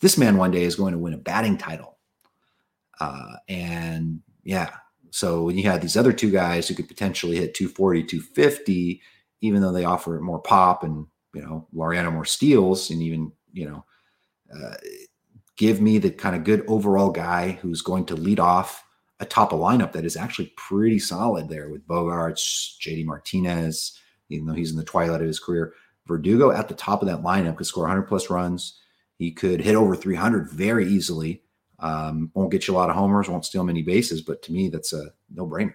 This man one day is going to win a batting title. Uh, and yeah, so when you had these other two guys who could potentially hit 240, 250, even though they offer more pop and, you know, Laureano more steals and even, you know, uh, give me the kind of good overall guy who's going to lead off a top of lineup that is actually pretty solid there with Bogaerts, JD Martinez, even though he's in the twilight of his career. Verdugo at the top of that lineup could score 100 plus runs. He could hit over 300 very easily. Um, won't get you a lot of homers, won't steal many bases, but to me, that's a no brainer.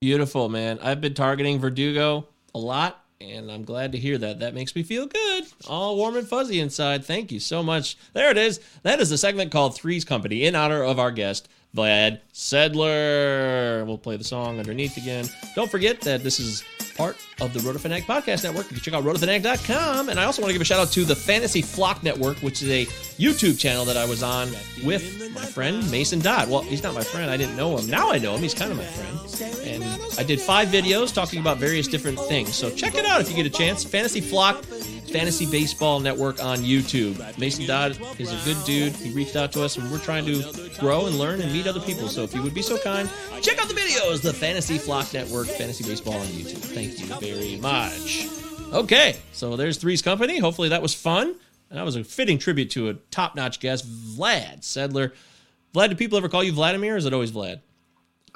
Beautiful, man. I've been targeting Verdugo a lot, and I'm glad to hear that. That makes me feel good. All warm and fuzzy inside. Thank you so much. There it is. That is the segment called Three's Company in honor of our guest, Vlad Sedler. We'll play the song underneath again. Don't forget that this is part of the Rotofanatic Podcast Network. You can check out rotofanatic.com. And I also want to give a shout out to the Fantasy Flock Network, which is a YouTube channel that I was on with my friend Mason Dodd. Well, he's not my friend. I didn't know him. Now I know him. He's kind of my friend. And I did five videos talking about various different things. So check it out if you get a chance. Fantasy Flock Fantasy Baseball Network on YouTube. Mason Dodd is a good dude. He reached out to us, and we're trying to grow and learn and meet other people. So if you would be so kind, check out the videos, the Fantasy Flock Network, Fantasy Baseball on YouTube. Thank you very much. Okay, so there's Three's Company. Hopefully that was fun. And that was a fitting tribute to a top notch guest, Vlad Sedler. Vlad, do people ever call you Vladimir, or is it always Vlad?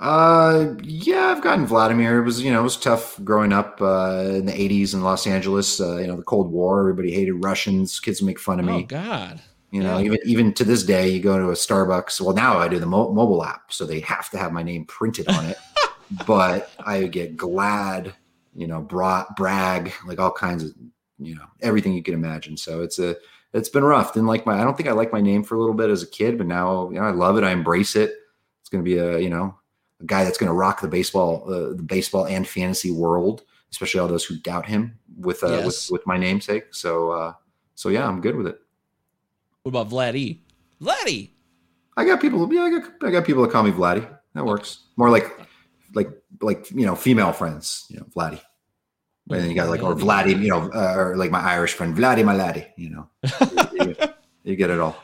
Uh, yeah, I've gotten Vladimir. It was you know it was tough growing up uh, in the '80s in Los Angeles. Uh, you know the Cold War. Everybody hated Russians. Kids make fun of me. Oh. God. You know, Yeah. even even to this day, you go to a Starbucks. Well, now I do the mo- mobile app, so they have to have my name printed on it. but I get glad, you know, bra- brag, like all kinds of, you know, everything you can imagine. So it's a, it's been rough. Didn't like my, I don't think I liked my name for a little bit as a kid, but now, you know, I love it. I embrace it. It's going to be a, you know, a guy that's going to rock the baseball, uh, the baseball and fantasy world, especially all those who doubt him with, uh, Yes. with, with my namesake. So, uh, so yeah, I'm good with it. What about Vladdy? Vladdy. I got people. Yeah, I got I got people that call me Vladdy. That works. More like like like you know female friends. You know, Vladdy. And then you got like or Vladdy. You know, uh, or like my Irish friend Vladdy, my laddie. You know, you, you- you get it all.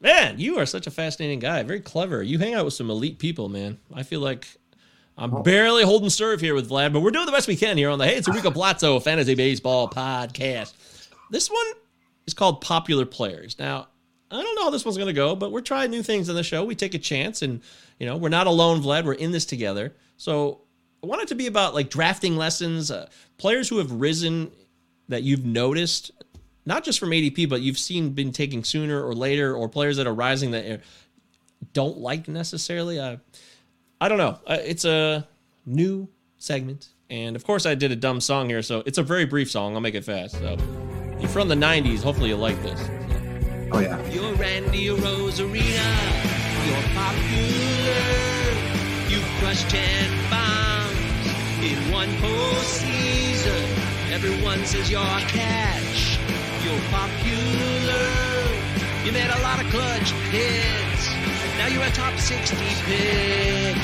Man, you are such a fascinating guy. Very clever. You hang out with some elite people, man. I feel like I'm barely holding serve here with Vlad, but we're doing the best we can here on the Hey, it's Enrico Palazzo Fantasy Baseball Podcast. This one is called Popular Players. Now, I don't know how this one's going to go, but we're trying new things on the show. We take a chance, and you know, we're not alone, Vlad. We're in this together. So, I want it to be about like drafting lessons, uh, players who have risen that you've noticed, not just from ADP, but you've seen been taking sooner or later, or players that are rising that uh, don't like necessarily. Uh, I don't know. Uh, it's a new segment, and of course, I did a dumb song here, so it's a very brief song. I'll make it fast. So, you're from the '90s. Hopefully, you'll like this. Oh yeah. You're Randy Arozarena. You're popular. You crushed 10 bombs in one postseason. Everyone says you're a catch. Popular. You made a lot of clutch hits. Now you're a top 60 pick.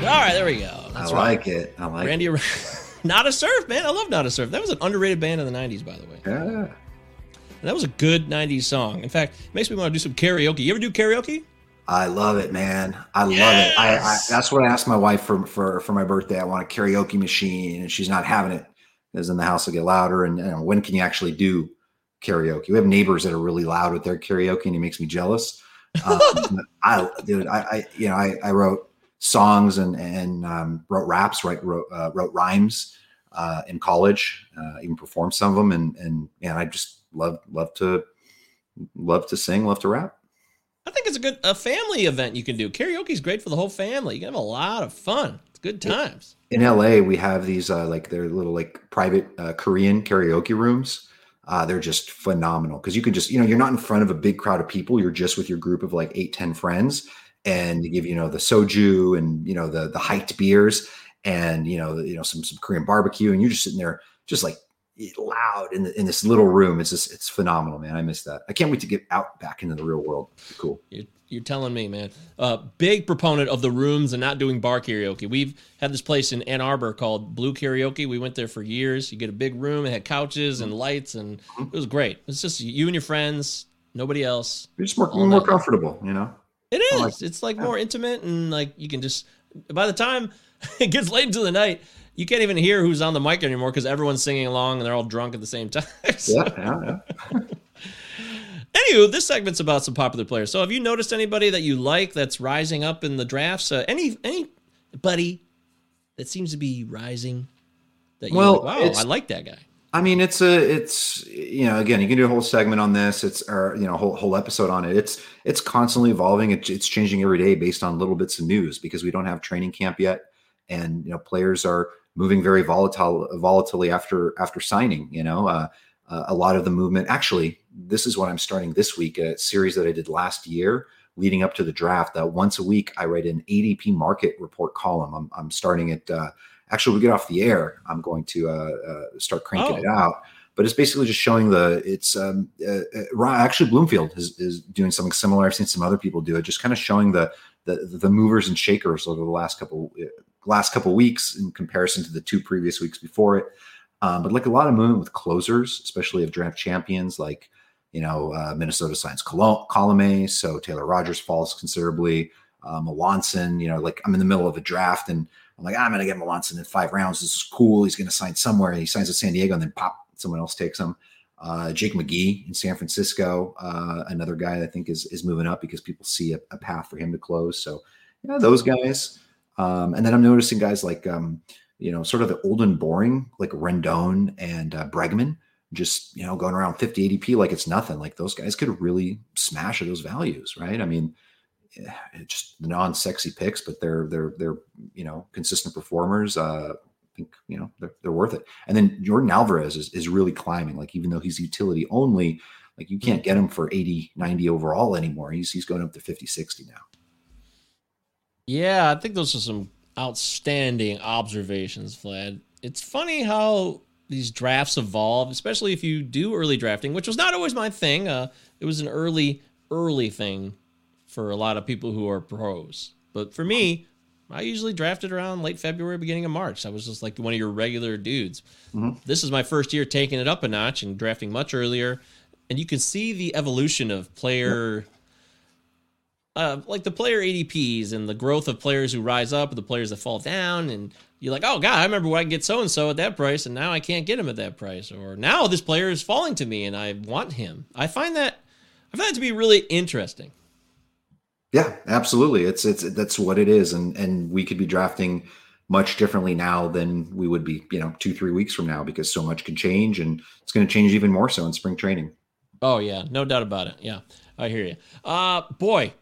All right, there we go. That's I right. like it. I like Randy, it. Nada Surf, man. I love Nada Surf. That was an underrated band in the '90s, by the way. Yeah. And that was a good '90s song. In fact, it makes me want to do some karaoke. You ever do karaoke? I love it, man. I love it. I, I that's what I asked my wife for for for my birthday. I want a karaoke machine, and she's not having it because in the house will get louder. And, and when can you actually do karaoke? We have neighbors that are really loud with their karaoke, and it makes me jealous. Um, I, dude, I, I, you know, I, I wrote songs and and um, wrote raps, right? Wrote uh, wrote rhymes uh, in college, uh, even performed some of them, and and yeah, I just love love to love to sing, love to rap. I think it's a good a family event you can do. Karaoke is great for the whole family. You can have a lot of fun. It's good times. In LA, we have these uh, like they're little like private uh, Korean karaoke rooms. Uh, they're just phenomenal because you can just you know you're not in front of a big crowd of people. You're just with your group of like eight ten friends, and they give you know the soju and you know the the Hite beers and you know you know some some Korean barbecue, and you're just sitting there just like loud in the, in this little room. It's just it's phenomenal, man. I miss that. I can't wait to get out back into the real world. Cool. You're, you're telling me, man. Uh, big proponent of the rooms and not doing bar karaoke. We've had this place in Ann Arbor called Blue Karaoke. We went there for years. You get a big room. It had couches and lights, and it was great. It's just you and your friends, nobody else. You're just more more night. comfortable, you know. It is. Like it's like more intimate and like you can just by the time it gets late into the night, you can't even hear who's on the mic anymore because everyone's singing along and they're all drunk at the same time. So- Yeah, yeah, yeah. Anywho, this segment's about some popular players. So have you noticed anybody that you like that's rising up in the drafts? Uh, any anybody that seems to be rising that you Well, like, wow, I like that guy. I mean, it's a, it's you know, again, you can do a whole segment on this. It's or you know, whole whole episode on it. It's it's constantly evolving. It's it's changing every day based on little bits of news because we don't have training camp yet, and you know, players are moving very volatile volatilely after after signing. You know, uh, uh, a lot of the movement. Actually, this is what I'm starting this week. A series that I did last year leading up to the draft. That once a week I write an ADP market report column. I'm I'm starting it. Uh, actually, we get off the air. I'm going to uh, uh, start cranking Oh. it out but it's basically just showing the it's um uh, uh, actually bloomfield is, is doing something similar i've seen some other people do it just kind of showing the the, the movers and shakers over the last couple uh, last couple weeks in comparison to the two previous weeks before it um, but like a lot of movement with closers especially of draft champions like you know uh, minnesota signs Col- colome so taylor rogers falls considerably uh, Melancon, you know, like I'm in the middle of a draft and I'm like, I'm going to get Melancon in five rounds. This is cool. He's going to sign somewhere. And he signs at San Diego and then pop, someone else takes him. Uh, Jake McGee in San Francisco, uh, another guy I think is, is moving up because people see a, a path for him to close. So, yeah, those guys. Um, and then I'm noticing guys like, um, you know, sort of the old and boring, like Rendon and uh, Bregman, just, you know, going around 50 ADP like it's nothing. Like those guys could really smash those values, right? I mean, eh, just non-sexy picks, but they're they're they're you know consistent performers. Uh, I think you know they're, they're worth it. And then Yordan Alvarez is, is really climbing. Like even though he's utility only, like you can't get him for 80, 90 overall anymore. He's he's going up to 50, 60 now. Yeah, I think those are some outstanding observations, Vlad. It's funny how these drafts evolve, especially if you do early drafting, which was not always my thing. Uh, it was an early, early thing for a lot of people who are pros. But for me, I usually drafted around late February, beginning of March. I was just like one of your regular dudes. Mhm. This is my first year taking it up a notch and drafting much earlier. And you can see the evolution of player, uh, like the player ADPs and the growth of players who rise up the players that fall down. And you're like, oh, God, I remember when I could get so and so at that price, and now I can't get him at that price. Or now this player is falling to me and I want him. I find that. I find that to be really interesting. Yeah, absolutely. It's it's that's what it is, and and we could be drafting much differently now than we would be, you know, two three weeks from now because so much can change, and it's going to change even more so in spring training. Oh yeah, no doubt about it. Yeah, I hear you. Uh, boy,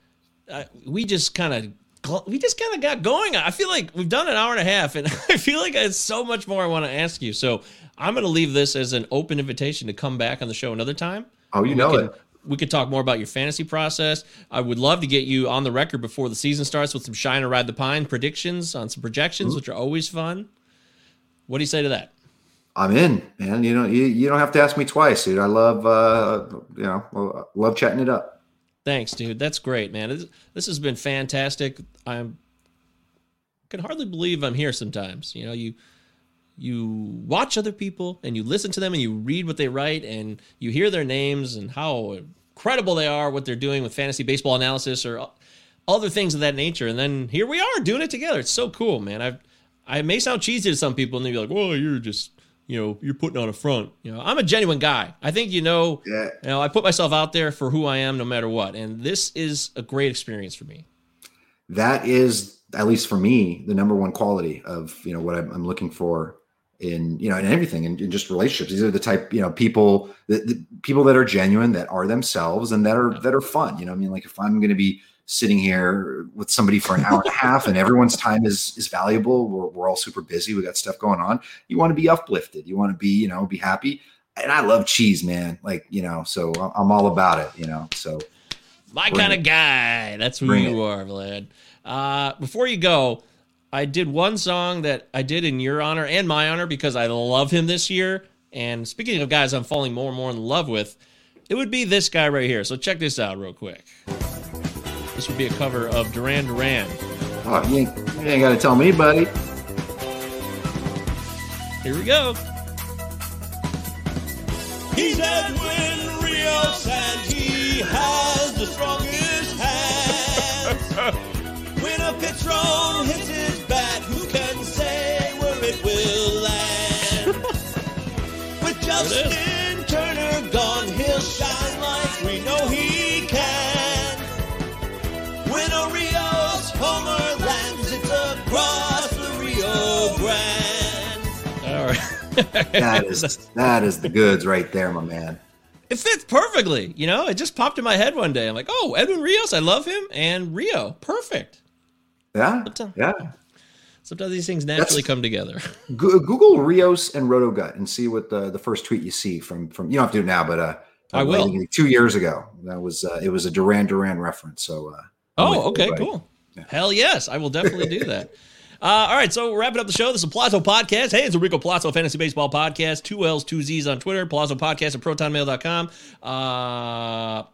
uh, we just kind of we just kind of got going. I feel like we've done an hour and a half, and I feel like there's so much more I want to ask you. So I'm going to leave this as an open invitation to come back on the show another time. Oh, you know can- it. We could talk more about your fantasy process. I would love to get you on the record before the season starts with some shine or ride the pine predictions on some projections, which are always fun. What do you say to that? I'm in, man. You know, you, you don't have to ask me twice, dude. I love, uh, you know, love chatting it up. Thanks, dude. That's great, man. This, has been fantastic. I'm can hardly believe I'm here sometimes. You know, you you watch other people and you listen to them and you read what they write and you hear their names and how incredible they are, what they're doing with fantasy baseball analysis or other things of that nature. And then here we are doing it together. It's so cool, man. I I may sound cheesy to some people and they'd be like, "Well, you're just you know, you're putting on a front." You know, I'm a genuine guy. I think you know. Yeah. You know, I put myself out there for who I am, no matter what. And this is a great experience for me. That is, at least for me, the number one quality of you know what I'm, I'm looking for in you know in everything in, in just relationships. These are the type you know people the, the people that are genuine, that are themselves, and that are that are fun. You know, I mean, like if I'm going to be sitting here with somebody for an hour and a half and everyone's time is is valuable we're, we're all super busy we got stuff going on you want to be uplifted you want to be you know be happy and i love cheese man like you know so i'm all about it you know so My kind it. of guy. That's who Bring you are, Vlad. Uh, before you go, I did one song that I did in your honor and my honor because I love him this year. And speaking of guys I'm falling more and more in love with, it would be this guy right here. So check this out real quick. This would be a cover of Duran Duran. oh, you ain't, you ain't got to tell me buddy Here we go. He's Edwin Rios and he has the strongest hands. when a Patron hits his bat, who can say where it will land? With Justin that is that is the goods right there my man It fits perfectly. You know, it just popped in my head one day. I'm like, oh, Edwin Rios, I love him. And Rio, perfect. yeah yeah Sometimes these things naturally come together. Google Rios and Rotogut and see what the, the first tweet you see from from you don't have to do it now, but uh, I uh, will. like two years ago. That was uh, it was a Duran Duran reference. So uh, Oh, okay, cool. Hell yes, I will definitely do that. Uh, all right, so we're wrapping up the show. This is Palazzo Podcast. Hey, it's Enrico Palazzo Fantasy Baseball Podcast. Two L's, two Z's on Twitter. Palazzo Podcast at protonmail.com. Uh,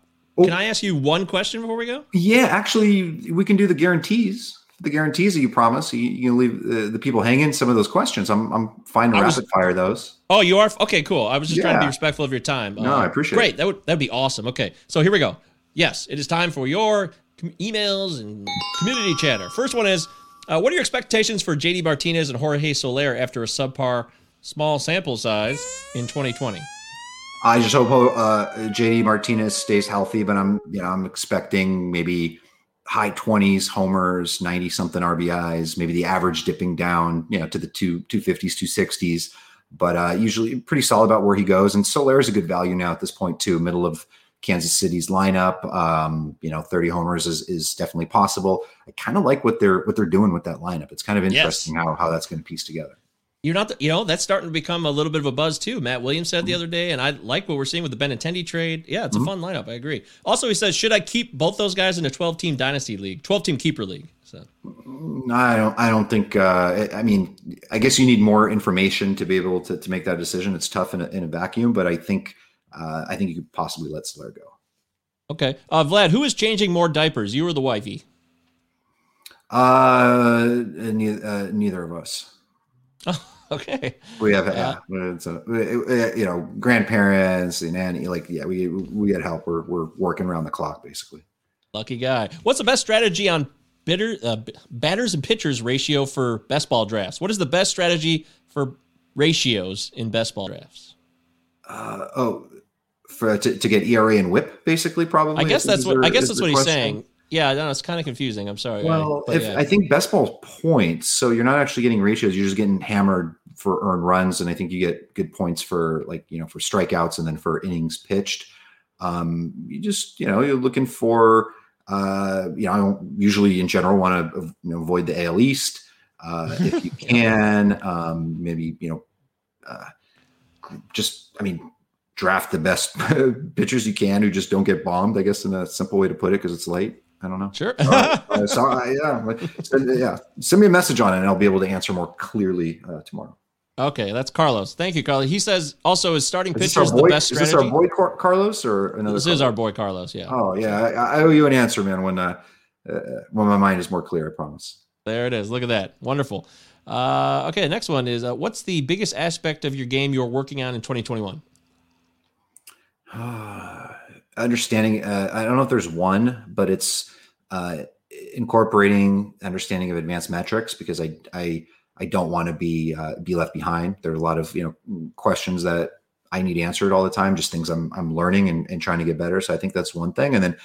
Can I ask you one question before we go? Yeah, actually, we can do the guarantees. The guarantees that you promise. You, you can leave the, the people hanging some of those questions. I'm I'm fine to I was- rapid fire those. Oh, you are okay. Cool. I was just trying to be respectful of your time. Uh, No, I appreciate Great. it. That would that'd be awesome. Okay, so here we go. Yes, it is time for your emails and community chatter. First one is, uh, what are your expectations for JD Martinez and Jorge Soler after a subpar small sample size in 2020? I just hope uh, JD Martinez stays healthy, but I'm you know I'm expecting maybe high 20s homers, 90 something RBIs, maybe the average dipping down, you know, to the two 250s, 260s, but uh, usually pretty solid about where he goes. And Soler is a good value now at this point too, middle of Kansas City's lineup. Um, you know, 30 homers is, is definitely possible. I kind of like what they're what they're doing with that lineup. It's kind of interesting yes. how how that's going to piece together you're not, the, you know, that's starting to become a little bit of a buzz too. Matt Williams said the mm-hmm. other day, and I like what we're seeing with the Benintendi trade. Yeah, it's mm-hmm. a fun lineup. I agree. Also, he says, should I keep both those guys in a 12 team dynasty league, 12 team keeper league? So, I don't, I don't think, uh, I mean, I guess you need more information to be able to, to make that decision. It's tough in a, in a vacuum, but I think, uh, I think you could possibly let Soler go. Okay. Uh, Vlad, who is changing more diapers? You or the wifey? Uh, neither, uh, neither of us. Oh. Okay. We have, yeah, it's a, you know, grandparents and nanny. Like, yeah, we we get help. We're we're working around the clock, basically. Lucky guy. What's the best strategy on bitter uh, batters and pitchers ratio for best ball drafts? What is the best strategy for ratios in best ball drafts? Uh, oh, for to, to get ERA and WHIP, basically, probably. I guess that's what I guess that's what he's saying. Yeah, no, it's kind of confusing. I'm sorry. Well, if, yeah. I think best ball points, so you're not actually getting ratios. You're just getting hammered for earned runs, and I think you get good points for like you know for strikeouts and then for innings pitched. Um, you just you know you're looking for uh, you know I don't usually in general want to you know, avoid the AL East uh, if you can. Um, maybe you know uh, just I mean draft the best pitchers you can who just don't get bombed. I guess in a simple way to put it because it's late. I don't know. Sure. uh, so, uh, yeah, send, yeah. Send me a message on it, and I'll be able to answer more clearly uh, tomorrow. Okay, that's Carlos. Thank you, Carlos. He says also is starting pitcher is the best strategy. Is this our boy Car- Carlos or another? This Carlos? is our boy Carlos. Yeah. Oh yeah, I, I owe you an answer, man. When uh, uh, when my mind is more clear, I promise. There it is. Look at that. Wonderful. Uh, okay, next one is uh, what's the biggest aspect of your game you're working on in 2021? Understanding. Uh, I don't know if there's one, but it's uh, incorporating understanding of advanced metrics because I I I don't want to be uh, be left behind. There are a lot of you know questions that I need answered all the time, just things I'm I'm learning and, and trying to get better. So I think that's one thing. And then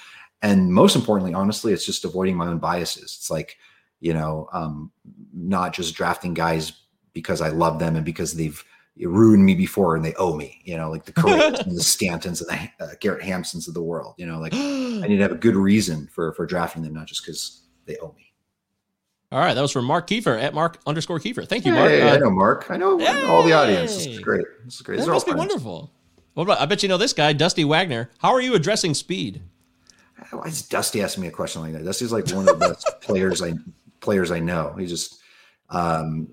and most importantly, honestly, it's just avoiding my own biases. It's like you know um, not just drafting guys because I love them and because they've ruined me before and they owe me. You know, like the Correas and the Stantons and the uh, Garrett Hampsons of the world. You know, like I need to have a good reason for for drafting them, not just because they owe me. All right, that was from Mark Kiefer at Mark underscore Kiefer. Thank you, Mark. Hey, uh, I know Mark. I know hey, all the audience. This is great. This is great. That must be wonderful. What about? I bet you know this guy, Dusty Wagner. How are you addressing speed? Why is Dusty asking me a question like that? Dusty's like one of the best players I players I know. He just um,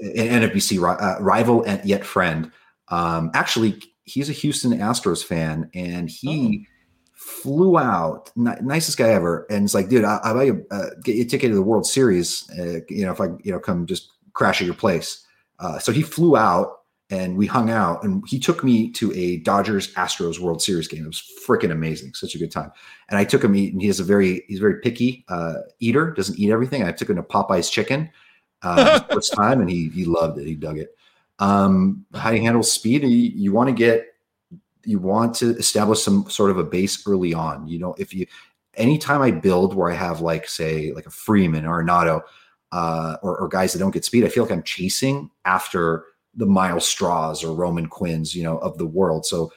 an NFBC uh, rival and yet friend. Um, actually, he's a Houston Astros fan, and he. Oh flew out, n- nicest guy ever, and it's like, dude, I, will buy you uh, get you a ticket to the World Series. Uh, you know, if I you know come just crash at your place. Uh, so he flew out and we hung out, and he took me to a Dodgers Astros World Series game. It was freaking amazing, such a good time. And I took him eat, and he has a very he's a very picky uh, eater, doesn't eat everything. I took him to Popeye's Chicken uh, first time, and he he loved it. He dug it. Um, how do you handle speed? You, you want to get you want to establish some sort of a base early on. You know, if you anytime I build where I have like say like a Freeman or a Nato uh, or, or guys that don't get speed, I feel like I'm chasing after the Myles Straws or Roman Quinns, you know, of the world. So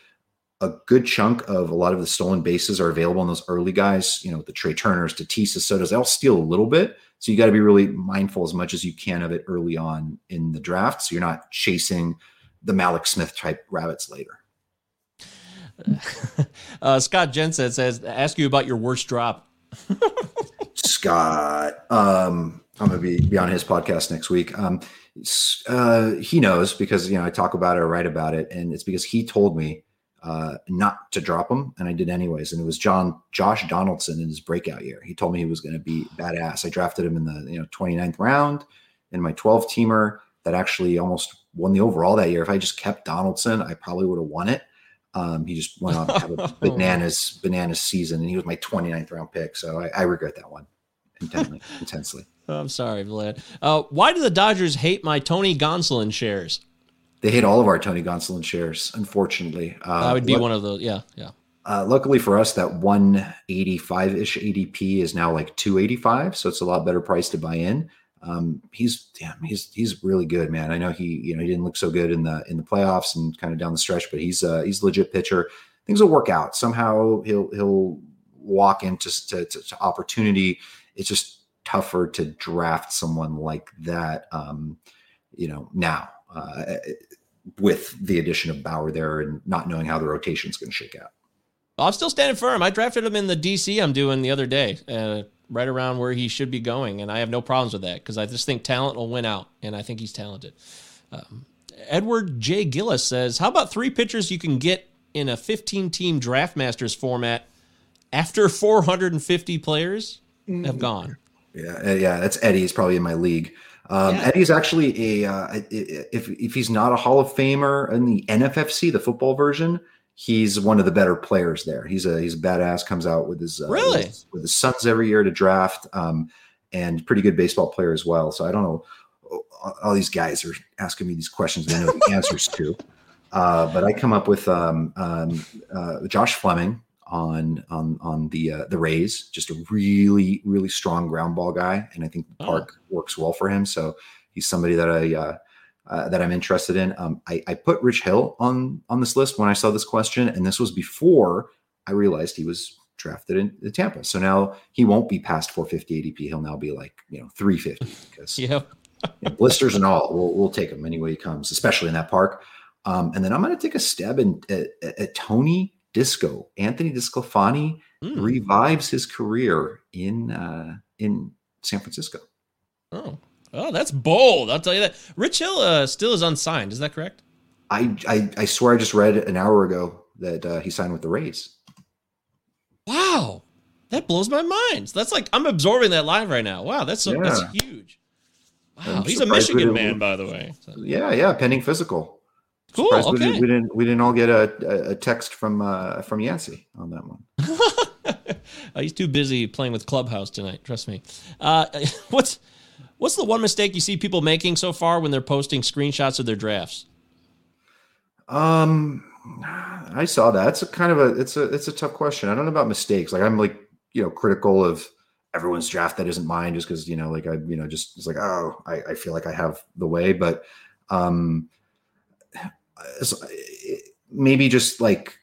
a good chunk of a lot of the stolen bases are available in those early guys, you know, the Trea Turners, Tatis, Sotos, they all steal a little bit. So you got to be really mindful as much as you can of it early on in the draft. So you're not chasing the Mallex Smith type rabbits later. uh, Scott Jenstad says, ask you about your worst drop. Scott, um, I'm gonna be, be on his podcast next week. Um, uh, he knows because you know I talk about it or write about it, and it's because he told me uh, not to drop him, and I did anyways. And it was John Josh Donaldson in his breakout year. He told me he was going to be badass. I drafted him in the you know 29th round in my 12 teamer that actually almost won the overall that year. If I just kept Donaldson, I probably would have won it. Um, he just went on to have a bananas bananas season, and he was my 29th round pick. So I, I regret that one intensely. intensely. I'm sorry, Vlad. Uh, why do the Dodgers hate my Tony Gonsolin shares? They hate all of our Tony Gonsolin shares, unfortunately. Uh, I would be what, one of those. Yeah, yeah. Uh, luckily for us, that 185 ish ADP is now like 285, so it's a lot better price to buy in. Um, he's damn, he's he's really good, man. I know he you know he didn't look so good in the in the playoffs and kind of down the stretch, but he's uh, he's a legit pitcher. Things will work out somehow. He'll he'll walk into to, to, to opportunity. It's just tougher to draft someone like that. Um, you know now. Uh, with the addition of Bauer there and not knowing how the rotation is going to shake out. I'm still standing firm. I drafted him in the DC I'm doing the other day, uh, right around where he should be going, and I have no problems with that because I just think talent will win out, and I think he's talented. Um, Edward J. Gillis says, "How about three pitchers you can get in a 15-team Draft Masters format after 450 players have gone?" Yeah, uh, yeah, that's Eddie. He's probably in my league. Um, yeah. Eddie's actually a uh, if if he's not a Hall of Famer in the NFFC, the football version, he's one of the better players there. He's a he's a badass. Comes out with his uh, really with his, with his, sons every year to draft, um, and pretty good baseball player as well. So I don't know. All these guys are asking me these questions. They know the answers to, uh, but I come up with um, um, uh, Josh Fleming on on on the uh, the Rays. Just a really really strong ground ball guy, and I think the oh. park oh. works well for him. So he's somebody that I uh, uh, that I'm interested in. Um, I, I put Rich Hill on on this list when I saw this question, and this was before I realized he was drafted in the Tampa. So now he won't be past 450 ADP. He'll now be like you know 350 because yeah. blisters and all. We'll, we'll take him any way he comes, especially in that park. Um, and then I'm going to take a stab in, at, at, Tony Disco. Anthony DeSclafani mm. revives his career in uh, in San Francisco. Oh, oh, that's bold. I'll tell you that. Rich Hill uh, still is unsigned. Is that correct? I, I, I swear I just read an hour ago that uh, he signed with the Rays. Wow, that blows my mind. That's like I'm absorbing that live right now. Wow, that's so, yeah. that's huge. Wow, I'm he's a Michigan man, by the way. So. Yeah, yeah, pending physical. Cool. Okay. We didn't, we didn't, we didn't all get a, a text from uh, from Yancey on that one. uh, he's too busy playing with Clubhouse tonight. Trust me. Uh, what's what's the one mistake you see people making so far when they're posting screenshots of their drafts? Um, I saw that. It's a kind of a it's a it's a tough question. I don't know about mistakes. Like I'm like you know critical of everyone's draft that isn't mine just because you know like I you know just it's like oh I, I feel like I have the way, but um maybe just like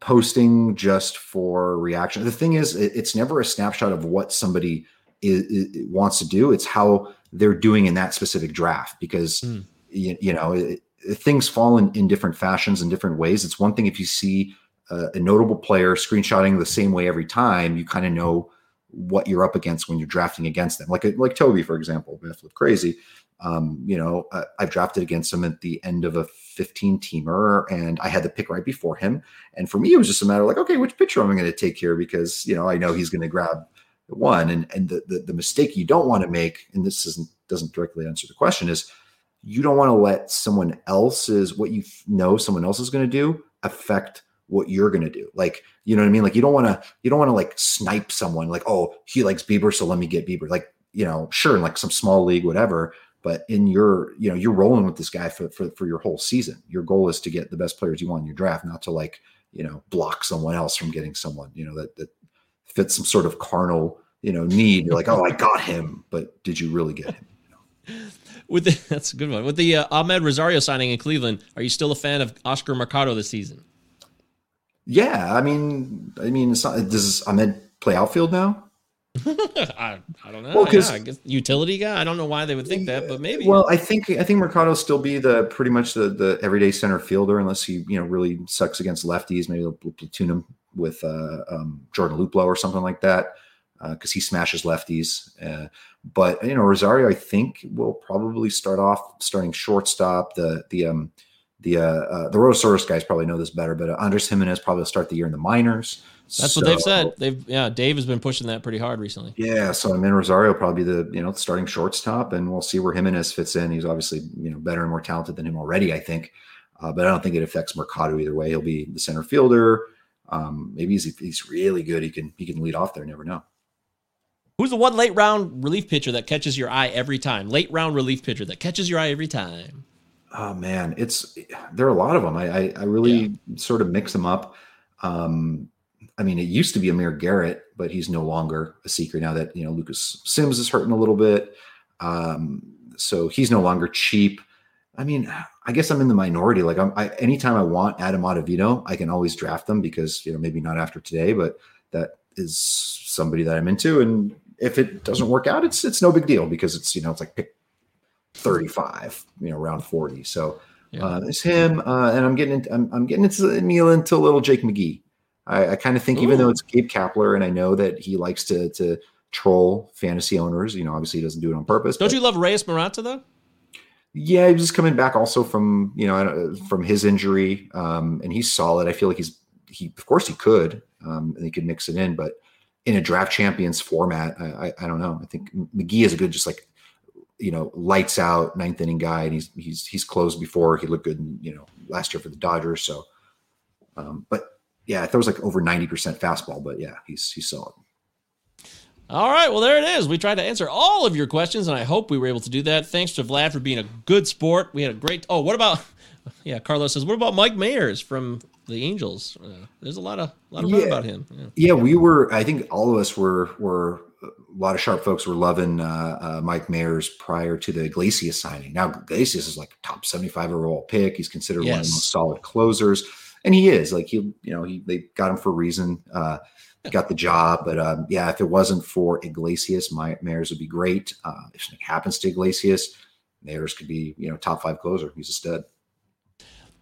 posting just for reaction. The thing is, it's never a snapshot of what somebody is, is, wants to do. It's how they're doing in that specific draft because mm. you, you, know it, things fall in, in different fashions and different ways. It's one thing if you see a, a notable player screenshotting the same way every time, you kind of know what you're up against when you're drafting against them. Like like Toby, for example, Beth look crazy. Um, you know, I, I've drafted against him at the end of a 15 teamer and I had the pick right before him. And for me, it was just a matter of like, okay, which pitcher am I going to take here? Because, you know, I know he's going to grab one. And, and the, the, the mistake you don't want to make, and this isn't, doesn't directly answer the question is you don't want to let someone else's, what you know someone else is going to do affect what you're going to do. Like, you know what I mean? Like you don't want to, you don't want to like snipe someone like, oh, he likes Bieber. So let me get Bieber. Like, you know, sure. In like some small league, whatever but in your, you know, you're rolling with this guy for, for, for your whole season. Your goal is to get the best players you want in your draft, not to like, you know, block someone else from getting someone, you know, that, that fits some sort of carnal, you know, need. You're like, oh, I got him, but did you really get him? You know? With the, that's a good one. With the uh, Amed Rosario signing in Cleveland, are you still a fan of Oscar Mercado this season? Yeah, I mean, I mean, it's not, does Amed play outfield now? I, I don't know. Well, because yeah, I guess utility guy. I don't know why they would think that, but maybe. Well, I think I think Mercado'll still be the pretty much the the everyday center fielder, unless he you know really sucks against lefties. Maybe they'll platoon him with uh, um, Jordan Luplow or something like that because uh, he smashes lefties. Uh, but you know Rosario, I think will probably start off starting shortstop. The the um the uh, uh the Rotosaurus guys probably know this better, but Andres Gimenez probably will start the year in the minors. That's so, what they've said. They've yeah, Dave has been pushing that pretty hard recently. Yeah, so I mean Rosario probably the you know starting shortstop, and we'll see where Gimenez fits in. He's obviously you know better and more talented than him already, I think. Uh, but I don't think it affects Mercado either way. He'll be the center fielder. Um, maybe he's he's really good. He can he can lead off there. Never know. Who's the one late round relief pitcher that catches your eye every time? Late round relief pitcher that catches your eye every time. Oh man, it's there are a lot of them. I I, I really yeah. sort of mix them up. Um, I mean, it used to be Amir Garrett, but he's no longer a secret now that you know Lucas Sims is hurting a little bit. Um, so he's no longer cheap. I mean, I guess I'm in the minority. Like, I'm I, anytime I want Adam Ottavino, I can always draft them because you know maybe not after today, but that is somebody that I'm into. And if it doesn't work out, it's it's no big deal because it's you know it's like pick 35, you know, around 40. So yeah. uh, it's him, uh, and I'm getting into, I'm, I'm getting into Neil into little Jake McGee. I, I kind of think, Ooh. even though it's Gabe Kapler, and I know that he likes to to troll fantasy owners, you know, obviously he doesn't do it on purpose. Don't but, you love Reyes Moronta though? Yeah, he was just coming back also from you know from his injury, um, and he's solid. I feel like he's he of course he could, um, and he could mix it in, but in a draft champions format, I, I, I don't know. I think McGee is a good just like you know lights out ninth inning guy, and he's he's he's closed before. He looked good, in, you know, last year for the Dodgers. So, um, but yeah, I thought it was like over 90% fastball, but yeah, he's he's solid. All right, well there it is. We tried to answer all of your questions, and I hope we were able to do that. Thanks to Vlad for being a good sport. We had a great. Oh, what about? Yeah, Carlos says, what about Mike Mayers from the Angels? Uh, there's a lot of a lot of yeah. about him. Yeah. yeah. we were. I think all of us were were a lot of sharp folks were loving uh, uh, Mike Mayers prior to the Iglesias signing. Now Iglesias is like a top 75 overall pick. He's considered yes. one of the most solid closers and he is like he, you know, he they got him for a reason. Uh, got the job, but um, yeah, if it wasn't for Iglesias, my Mayers would be great. Uh, if something happens to Iglesias, Mayers could be, you know, top five closer. He's a stud.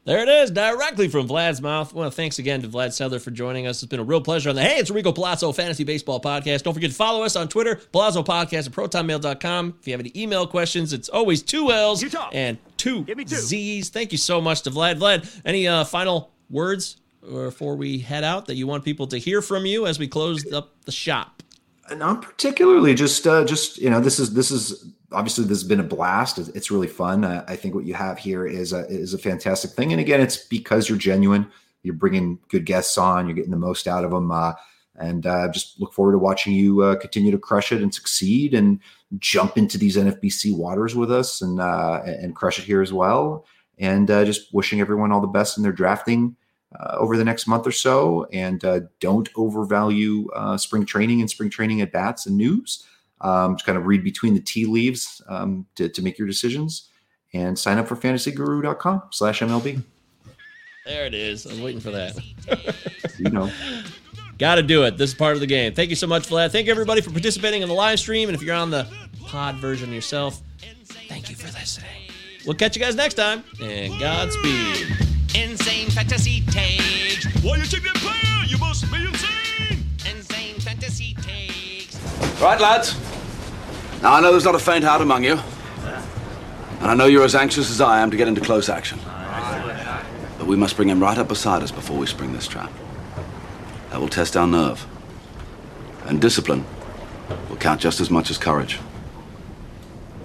There it is, directly from Vlad's mouth. Well, thanks again to Vlad Sedler for joining us. It's been a real pleasure on the Hey, it's Enrico Palazzo Fantasy Baseball Podcast. Don't forget to follow us on Twitter, Palazzo Podcast at protonmail.com. If you have any email questions, it's always two L's and two, two Z's. Thank you so much to Vlad. Vlad, any uh, final words before we head out that you want people to hear from you as we close up the shop? Not particularly. Just, uh, just you know, this is this is obviously this has been a blast. It's really fun. Uh, I think what you have here is a is a fantastic thing. And again, it's because you're genuine. You're bringing good guests on. You're getting the most out of them. Uh, and uh, just look forward to watching you uh, continue to crush it and succeed and jump into these NFBC waters with us and uh, and crush it here as well. And uh, just wishing everyone all the best in their drafting uh, over the next month or so. And uh, don't overvalue uh, spring training and spring training at bats and news. Um, just kind of read between the tea leaves um, to, to make your decisions and sign up for fantasyguru.com slash MLB. There it is. I was waiting for that. you know. Got to do it. This is part of the game. Thank you so much, Vlad. Thank you, everybody, for participating in the live stream. And if you're on the pod version yourself, thank you for listening. We'll catch you guys next time, and Godspeed. Insane fantasy takes. Why you take that player? You must be insane. Insane fantasy takes. Right, lads. Now I know there's not a faint heart among you, and I know you're as anxious as I am to get into close action. But we must bring him right up beside us before we spring this trap. That will test our nerve. And discipline will count just as much as courage.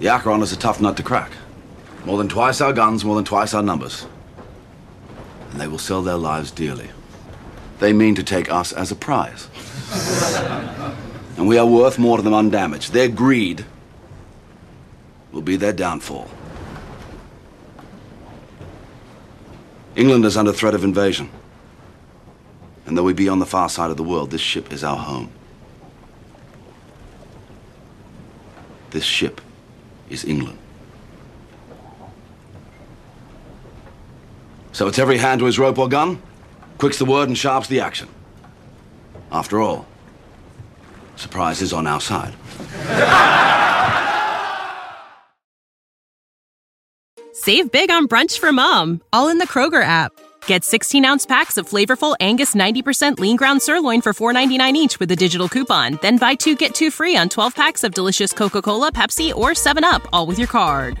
The Acheron is a tough nut to crack. More than twice our guns, more than twice our numbers and they will sell their lives dearly. They mean to take us as a prize. and we are worth more to them undamaged. Their greed will be their downfall. England is under threat of invasion. And though we be on the far side of the world, this ship is our home. This ship is England. So it's every hand to his rope or gun. Quick's the word and sharp's the action. After all, surprise is on our side. Save big on brunch for mom, all in the Kroger app. Get 16 ounce packs of flavorful Angus 90% lean ground sirloin for $4.99 each with a digital coupon. Then buy two get two free on 12 packs of delicious Coca Cola, Pepsi, or 7UP, all with your card.